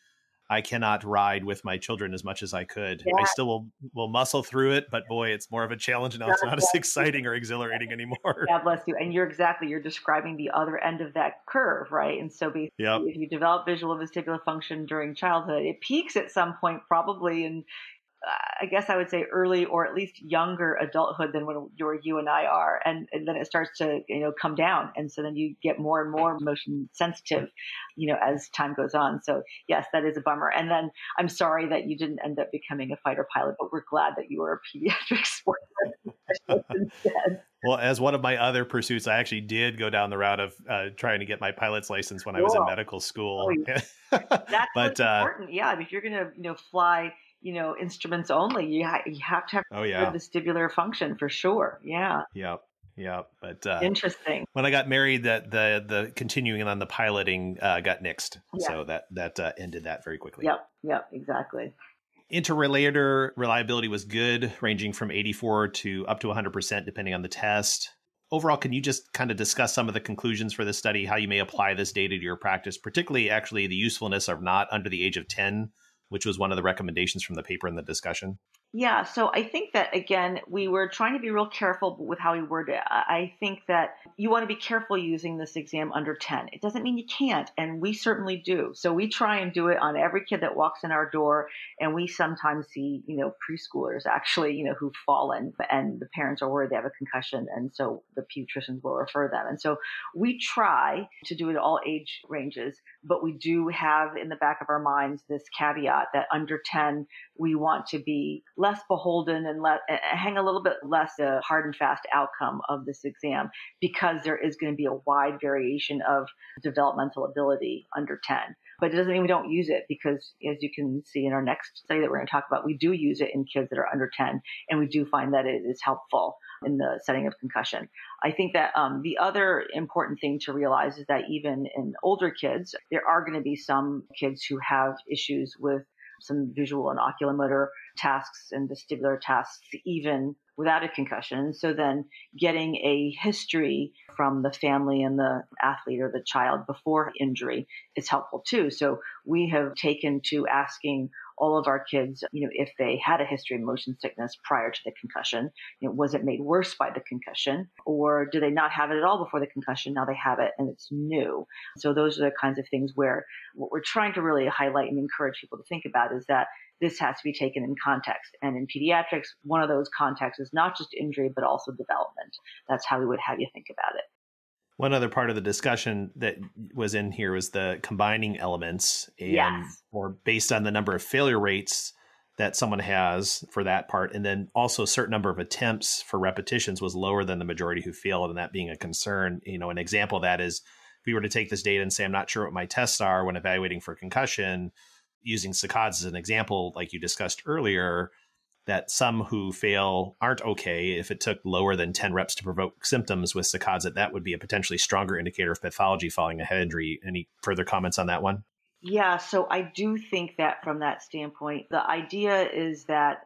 I cannot ride with my children as much as I could. Yeah. I still will will muscle through it, but boy, it's more of a challenge now. It's not as exciting or exhilarating anymore. God bless you. And you're exactly you're describing the other end of that curve, right? And so basically, yep. if you develop visual vestibular function during childhood, it peaks at some point, probably in I guess I would say early or at least younger adulthood than when you're you and I are, and, and, then it starts to you know come down, and so then you get more and more motion sensitive, you know, as time goes on. So yes, that is a bummer. And then I'm sorry that you didn't end up becoming a fighter pilot, but we're glad that you were a pediatric sports instead. Well, as one of my other pursuits, I actually did go down the route of uh, trying to get my pilot's license when cool. I was in medical school. Oh, yeah. That's but, uh, important. Yeah, if you're going to you know fly you know instruments only. You, ha- you have to have oh yeah. vestibular function for sure. Yeah. Yep. Yeah but uh, interesting. when i got married that the the continuing on the piloting uh, got nixed. Yeah. so that that uh, ended that very quickly. Yep. Yep. Exactly. Interrater reliability was good ranging from 84 to up to 100% depending on the test. Overall can you just kind of discuss some of the conclusions for this study how you may apply this data to your practice particularly actually the usefulness of not under the age of 10 which was one of the recommendations from the paper in the discussion? Yeah, so I think that again, we were trying to be real careful with how we word it. I think that you want to be careful using this exam under 10. It doesn't mean you can't, and we certainly do. So we try and do it on every kid that walks in our door, and we sometimes see, you know, preschoolers actually, you know, who've fallen and the parents are worried they have a concussion, and so the pediatricians will refer them. And so we try to do it all age ranges, but we do have in the back of our minds this caveat that under 10, we want to be less beholden and let hang a little bit less a hard and fast outcome of this exam because there is going to be a wide variation of developmental ability under 10 but it doesn't mean we don't use it because as you can see in our next study that we're going to talk about we do use it in kids that are under 10 and we do find that it is helpful in the setting of concussion. I think that um, the other important thing to realize is that even in older kids there are going to be some kids who have issues with some visual and oculomotor tasks and vestibular tasks even without a concussion. So then getting a history from the family and the athlete or the child before injury is helpful too. So we have taken to asking all of our kids, you know, if they had a history of motion sickness prior to the concussion, you know, was it made worse by the concussion or do they not have it at all before the concussion? Now they have it and it's new. So those are the kinds of things where what we're trying to really highlight and encourage people to think about is that this has to be taken in context. And in pediatrics, one of those contexts is not just injury, but also development. That's how we would have you think about it. One other part of the discussion that was in here was the combining elements and yes. or based on the number of failure rates that someone has for that part and then also a certain number of attempts for repetitions was lower than the majority who failed and that being a concern you know an example of that is if we were to take this data and say i'm not sure what my tests are when evaluating for concussion using saccades as an example like you discussed earlier that some who fail aren't okay. If it took lower than 10 reps to provoke symptoms with that that would be a potentially stronger indicator of pathology following a head injury. Any further comments on that one? Yeah, so I do think that from that standpoint, the idea is that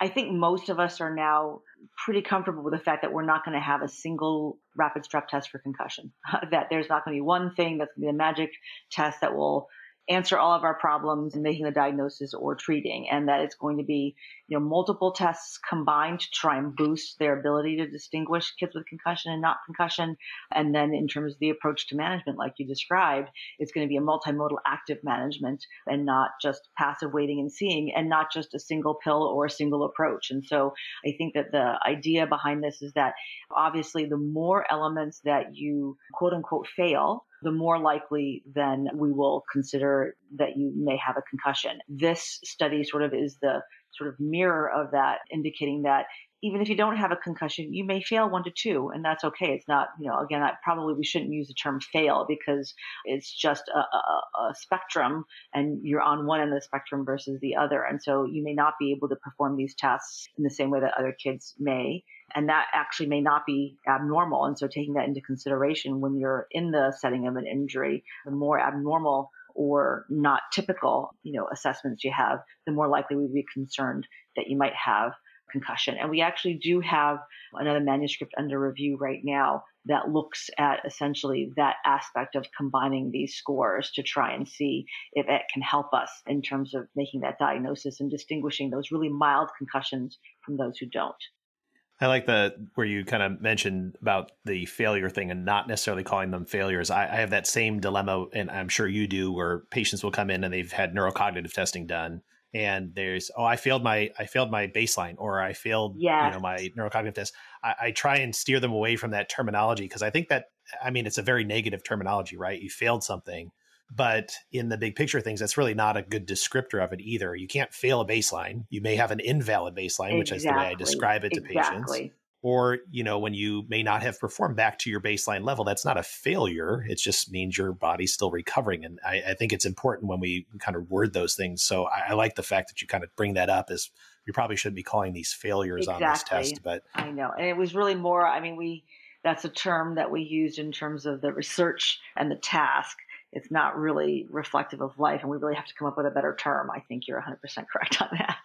I think most of us are now pretty comfortable with the fact that we're not going to have a single rapid strep test for concussion. that there's not going to be one thing that's going to be a magic test that will answer all of our problems in making the diagnosis or treating and that it's going to be you know multiple tests combined to try and boost their ability to distinguish kids with concussion and not concussion. And then in terms of the approach to management like you described it's going to be a multimodal active management and not just passive waiting and seeing and not just a single pill or a single approach. And so i think that the idea behind this is that obviously the more elements that you quote unquote fail the more likely then we will consider that you may have a concussion. This study sort of is the sort of mirror of that, indicating that even if you don't have a concussion, you may fail one to two, and that's okay. It's not, you know, again, I, probably we shouldn't use the term fail because it's just a, a, a, spectrum, and you're on one end of the spectrum versus the other. And so you may not be able to perform these tests in the same way that other kids may and that actually may not be abnormal. And so taking that into consideration when you're in the setting of an injury, the more abnormal or not typical, you know, assessments you have, the more likely we'd be concerned that you might have concussion. And we actually do have another manuscript under review right now that looks at essentially that aspect of combining these scores to try and see if it can help us in terms of making that diagnosis and distinguishing those really mild concussions from those who don't. I like the where you kind of mentioned about the failure thing and not necessarily calling them failures. I, I, have that same dilemma, and I'm sure you do, where patients will come in and they've had neurocognitive testing done, and there's oh I failed my I failed my baseline or I failed yes. you know my neurocognitive test. I, I try and steer them away from that terminology because I think that I mean it's a very negative terminology, right? You failed something, but in the big picture things, that's really not a good descriptor of it either. You can't fail a baseline. You may have an invalid baseline, exactly. which is the way I describe it to exactly. patients or you know when you may not have performed back to your baseline level that's not a failure. It just means your body's still recovering and i, I think it's important when we kind of word those things. So I, I, like the fact that you kind of bring that up as we probably shouldn't be calling these failures exactly. on this test but i know and it was really more i mean we that's a term that we used in terms of the research and the task. It's not really reflective of life and we really have to come up with a better term. I think you're 100% correct on that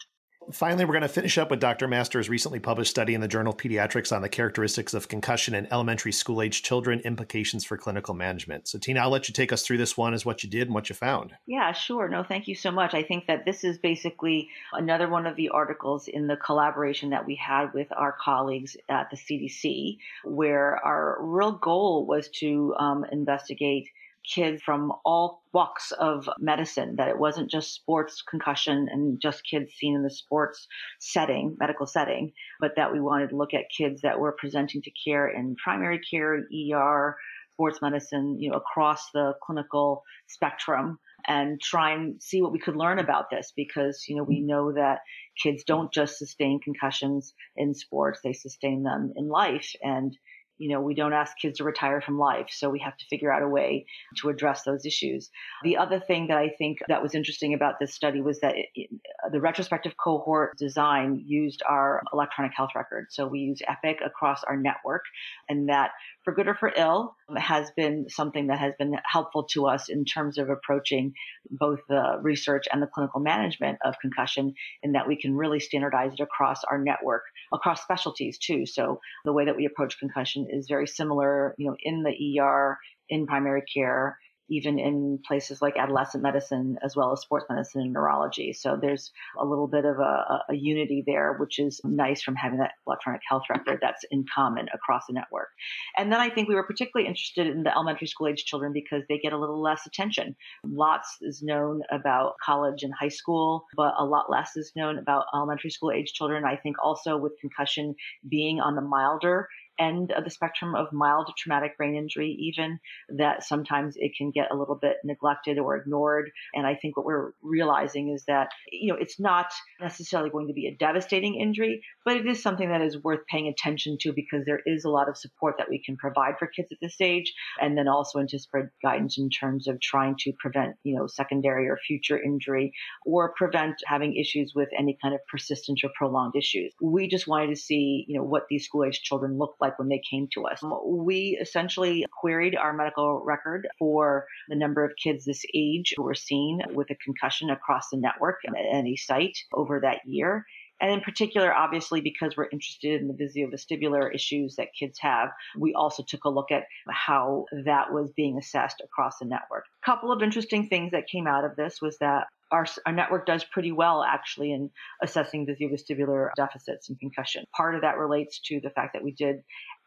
Finally, we're going to finish up with Dr. Master's recently published study in the Journal of Pediatrics on the characteristics of concussion in elementary school age children, implications for clinical management. So, Tina, I'll let you take us through this one as what you did and what you found. Yeah, sure. No, thank you so much. I think that this is basically another one of the articles in the collaboration that we had with our colleagues at the CDC, where our real goal was to um, investigate kids from all walks of medicine, that it wasn't just sports concussion and just kids seen in the sports setting, medical setting, but that we wanted to look at kids that were presenting to care in primary care, ER, sports medicine, you know, across the clinical spectrum and try and see what we could learn about this because, you know, we know that kids don't just sustain concussions in sports, they sustain them in life. And you know, we don't ask kids to retire from life. So we have to figure out a way to address those issues. The other thing that I think that was interesting about this study was that it, it, uh, the retrospective cohort design used our electronic health record. So we use Epic across our network and that for good or for ill has been something that has been helpful to us in terms of approaching both the research and the clinical management of concussion in that we can really standardize it across our network, across specialties too. So the way that we approach concussion is very similar, you know, in the ER, in primary care, even in places like adolescent medicine as well as sports medicine and neurology. So there's a little bit of a, a, unity there, which is nice from having that electronic health record that's in common across the network. And then I think we were particularly interested in the elementary school age children because they get a little less attention. Lots is known about college and high school, but a lot less is known about elementary school age children. I think also with concussion being on the milder end of the spectrum of mild traumatic brain injury, even that sometimes it can get a little bit neglected or ignored. And I think what we're realizing is that, you know, it's not necessarily going to be a devastating injury, but it is something that is worth paying attention to because there is a lot of support that we can provide for kids at this age. And then also spread guidance in terms of trying to prevent, you know, secondary or future injury or prevent having issues with any kind of persistent or prolonged issues. We just wanted to see, you know, what these school age children looked like when they came to us. We essentially queried our medical record for the number of kids this age who were seen with a concussion across the network at any site over that year. And in particular, obviously, because we're interested in the visiovestibular issues that kids have, we also took a look at how that was being assessed across the network. A couple of interesting things that came out of this was that our, our network does pretty well actually in assessing visiovestibular deficits and concussion. Part of that relates to the fact that we did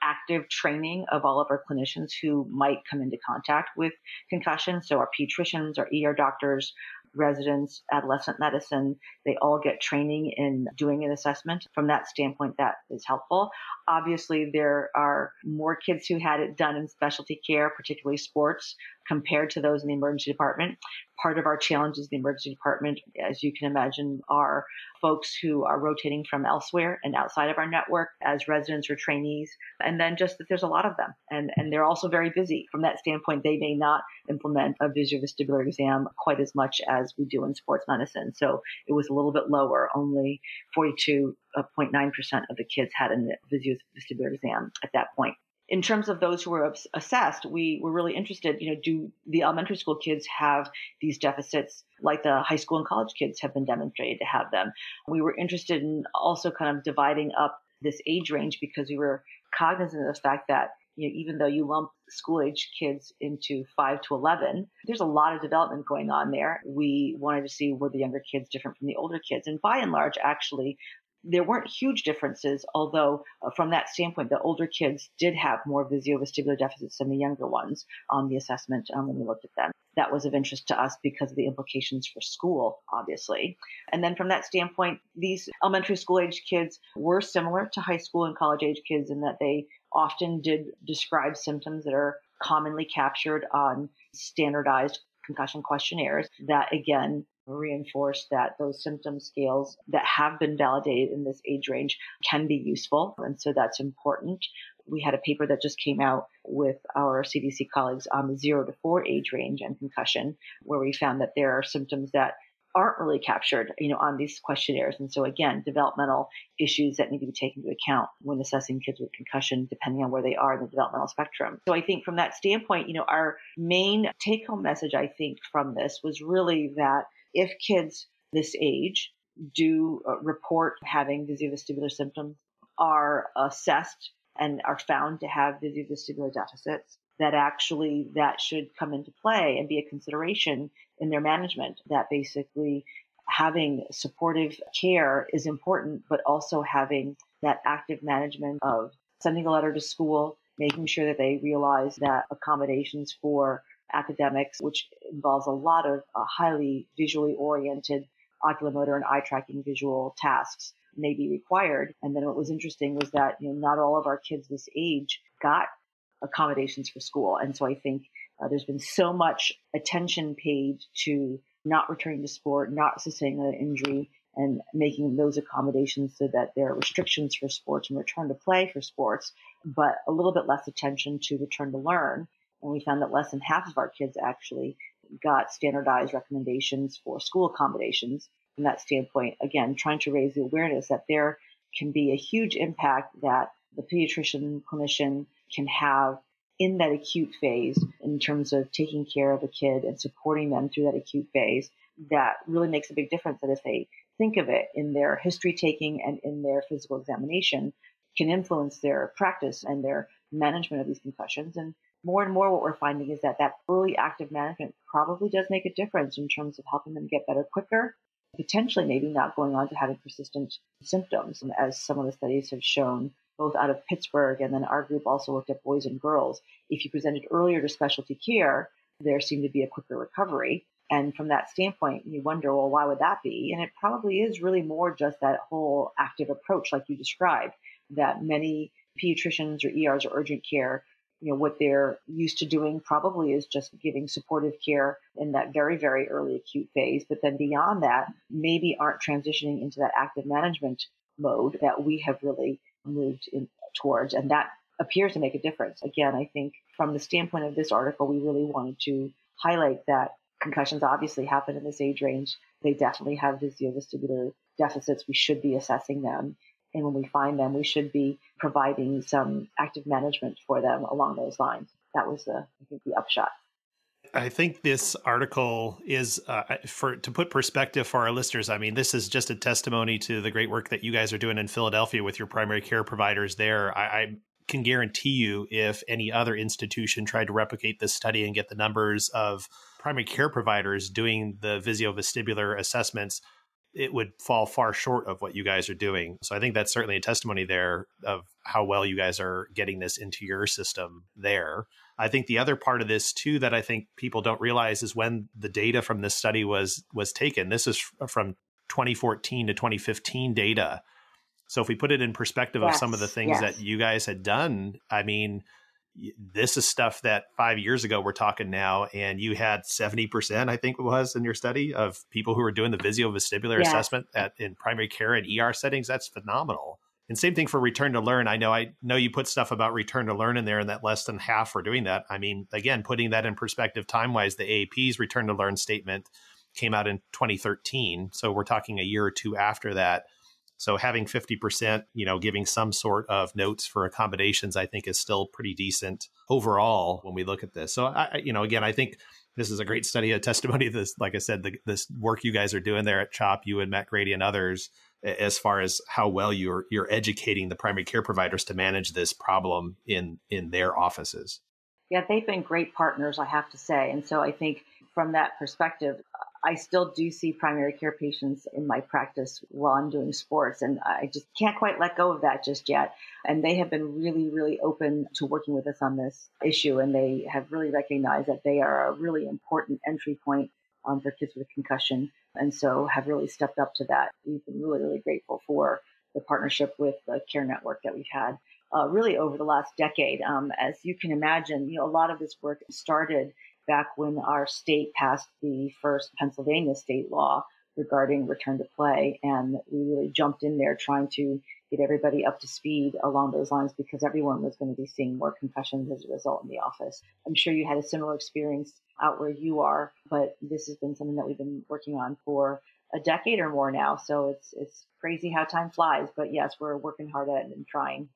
active training of all of our clinicians who might come into contact with concussion. So our pediatricians, our ER doctors, residents, adolescent medicine, they all get training in doing an assessment. From that standpoint, that is helpful. Obviously, there are more kids who had it done in specialty care, particularly sports, compared to those in the emergency department. Part of our challenges in the emergency department, as you can imagine, are folks who are rotating from elsewhere and outside of our network as residents or trainees. And then just that there's a lot of them and, and they're also very busy. From that standpoint, they may not implement a visual vestibular exam quite as much as we do in sports medicine. So it was a little bit lower. Only 42.9% of the kids had a visiovestibular exam at that point in terms of those who were assessed, we were really interested, you know, do the elementary school kids have these deficits like the high school and college kids have been demonstrated to have them? We were interested in also kind of dividing up this age range because we were cognizant of the fact that you know, even though you lump school age kids into five to 11, there's a lot of development going on there. We wanted to see were the younger kids different from the older kids. And by and large, actually, there weren't huge differences, although uh, from that standpoint, the older kids did have more visual-vestibular deficits than the younger ones on the assessment um, when we looked at them. That was of interest to us because of the implications for school, obviously. And then from that standpoint, these elementary school age kids were similar to high school and college age kids in that they often did describe symptoms that are commonly captured on standardized concussion questionnaires that again reinforce that those symptom scales that have been validated in this age range can be useful. And so that's important. We had a paper that just came out with our CDC colleagues on the zero to four age range and concussion, where we found that there are symptoms that aren't really captured, you know, on these questionnaires. And so again, developmental issues that need to be taken into account when assessing kids with concussion, depending on where they are in the developmental spectrum. So I think from that standpoint, you know, our main take home message, I think, from this was really that if kids this age do uh, report having visual-vestibular symptoms, are assessed and are found to have visual-vestibular deficits, that actually that should come into play and be a consideration in their management. That basically having supportive care is important, but also having that active management of sending a letter to school, making sure that they realize that accommodations for academics, which involves a lot of uh, highly visually oriented oculomotor and eye tracking visual tasks may be required. And then what was interesting was that, you know, not all of our kids this age got accommodations for school. And so I think uh, there's been so much attention paid to not returning to sport, not sustaining an injury, and making those accommodations so that there are restrictions for sports and return to play for sports, but a little bit less attention to return to learn. And we found that less than half of our kids actually got standardized recommendations for school accommodations. From that standpoint, again, trying to raise the awareness that there can be a huge impact that the pediatrician clinician can have in that acute phase in terms of taking care of a kid and supporting them through that acute phase that really makes a big difference that if they think of it in their history taking and in their physical examination can influence their practice and their management of these concussions and more and more what we're finding is that that early active management probably does make a difference in terms of helping them get better quicker potentially maybe not going on to having persistent symptoms as some of the studies have shown both out of Pittsburgh and then our group also looked at boys and girls. If you presented earlier to specialty care, there seemed to be a quicker recovery. And from that standpoint, you wonder, well, why would that be? And it probably is really more just that whole active approach, like you described, that many pediatricians or ERs or urgent care, you know, what they're used to doing probably is just giving supportive care in that very, very early acute phase. But then beyond that, maybe aren't transitioning into that active management mode that we have really moved in, towards. And that appears to make a difference. Again, I think from the standpoint of this article, we really wanted to highlight that concussions obviously happen in this age range. They definitely have vestibular deficits. We should be assessing them. And when we find them, we should be providing some active management for them along those lines. That was the, I think, the upshot. I think this article is uh, for to put perspective for our listeners. I mean, this is just a testimony to the great work that you guys are doing in Philadelphia with your primary care providers there. I, I can guarantee you, if any other institution tried to replicate this study and get the numbers of primary care providers doing the visual-vestibular assessments, it would fall far short of what you guys are doing. So I think that's certainly a testimony there of how well you guys are getting this into your system there. I think the other part of this too that I think people don't realize is when the data from this study was was taken. This is from 2014 to 2015 data. So if we put it in perspective yes, of some of the things yes. that you guys had done, I mean, this is stuff that five years ago we're talking now, and you had 70%, I think it was in your study, of people who were doing the visual-vestibular yes. assessment at in primary care and ER settings. That's phenomenal. And same thing for return to learn. I know I know you put stuff about return to learn in there, and that less than half are doing that. I mean, again, putting that in perspective time wise, the AAP's return to learn statement came out in 2013, so we're talking a year or two after that. So having 50%, you know, giving some sort of notes for accommodations, I think is still pretty decent overall when we look at this. So I, you know, again, I think this is a great study, a testimony of this, like I said, the, this work you guys are doing there at CHOP, you and Matt Grady and others, as far as how well you're you're educating the primary care providers to manage this problem in in their offices. Yeah, they've been great partners, I have to say. And so I think from that perspective, I still do see primary care patients in my practice while I'm doing sports, and I just can't quite let go of that just yet. And they have been really, really open to working with us on this issue, and they have really recognized that they are a really important entry point um, for kids with concussion, and so have really stepped up to that. We've been really, really grateful for the partnership with the Care Network that we've had. Uh, really over the last decade. Um, as you can imagine, you know, a lot of this work started back when our state passed the first Pennsylvania state law regarding return to play. And we really jumped in there trying to get everybody up to speed along those lines because everyone was going to be seeing more concussions as a result in the office. I'm sure you had a similar experience out where you are, but this has been something that we've been working on for a decade or more now. So it's it's crazy how time flies. But yes, we're working hard at it and trying.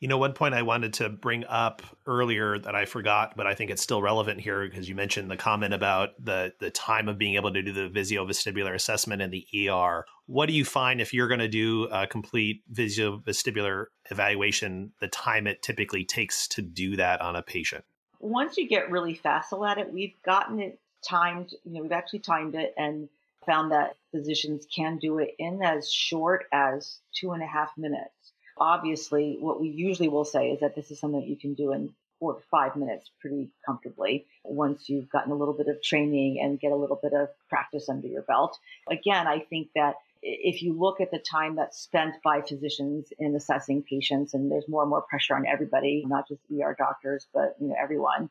You know, one point I wanted to bring up earlier that I forgot, but I think it's still relevant here because you mentioned the comment about the the time of being able to do the visio-vestibular assessment in the ER. What do you find if you're going to do a complete vestibular evaluation, the time it typically takes to do that on a patient? Once you get really facile at it, we've gotten it timed, you know, we've actually timed it and found that physicians can do it in as short as two and a half minutes obviously, what we usually will say is that this is something that you can do in four to five minutes pretty comfortably once you've gotten a little bit of training and get a little bit of practice under your belt. Again, I think that if you look at the time that's spent by physicians in assessing patients, and there's more and more pressure on everybody, not just ER doctors, but you know everyone,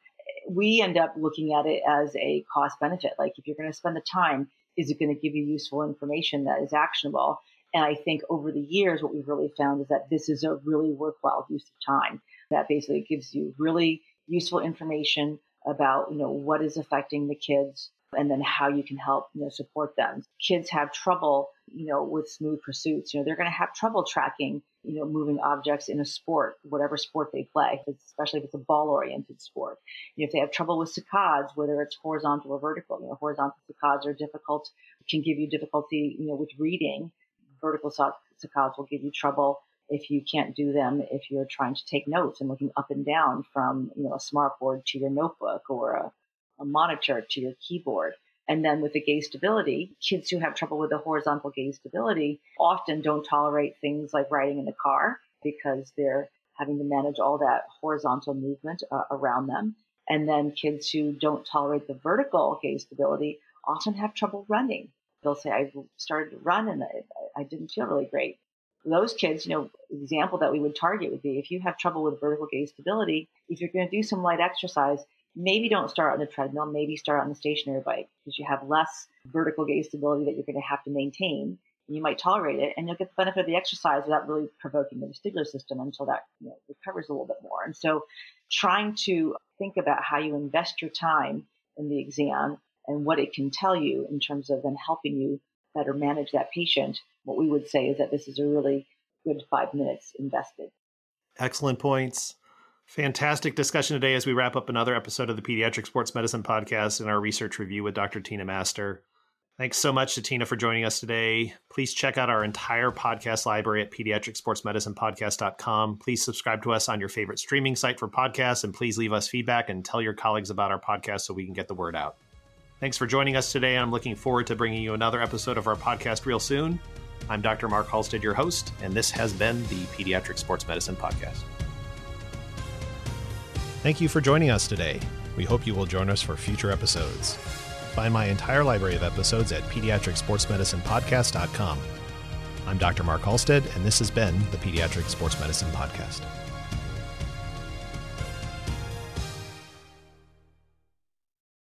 we end up looking at it as a cost benefit. Like if you're going to spend the time, is it going to give you useful information that is actionable? And I think over the years, what we've really found is that this is a really worthwhile use of time that basically gives you really useful information about, you know, what is affecting the kids and then how you can help, you know, support them. Kids have trouble, you know, with smooth pursuits. You know, they're going to have trouble tracking, you know, moving objects in a sport, whatever sport they play, especially if it's a ball oriented sport. You know, if they have trouble with saccades, whether it's horizontal or vertical, you know, horizontal saccades are difficult, can give you difficulty, you know, with reading vertical saccades will give you trouble if you can't do them if you're trying to take notes and looking up and down from you know a smartboard to your notebook or a, a monitor to your keyboard. And then with the gaze stability, kids who have trouble with the horizontal gaze stability often don't tolerate things like riding in the car because they're having to manage all that horizontal movement uh, around them. And then kids who don't tolerate the vertical gaze stability often have trouble running they'll say, I started to run and I, I didn't feel really great. those kids, you know, example that we would target would be if you have trouble with vertical gaze stability, if you're going to do some light exercise, maybe don't start on the treadmill, maybe start on the stationary bike because you have less vertical gaze stability that you're going to have to maintain. You might tolerate it and you'll get the benefit of the exercise without really provoking the vestibular system until that you know, recovers a little bit more. And so trying to think about how you invest your time in the exam and what it can tell you in terms of then helping you better manage that patient, what we would say is that this is a really good five minutes invested. Excellent points. Fantastic discussion today as we wrap up another episode of the Pediatric Sports Medicine Podcast and our research review with Dr. Tina Master. Thanks so much to Tina for joining us today. Please check out our entire podcast library at pediatricsportsmedicinepodcast.com. Please subscribe to us on your favorite streaming site for podcasts and please leave us feedback and tell your colleagues about our podcast so we can get the word out. Thanks for joining us today. I'm looking forward to bringing you another episode of our podcast real soon. I'm Dr. Mark Halstead, your host, and this has been the Pediatric Sports Medicine Podcast. Thank you for joining us today. We hope you will join us for future episodes. Find my entire library of episodes at pediatricsportsmedicinepodcast.com. I'm Dr. Mark Halstead, and this has been the Pediatric Sports Medicine Podcast.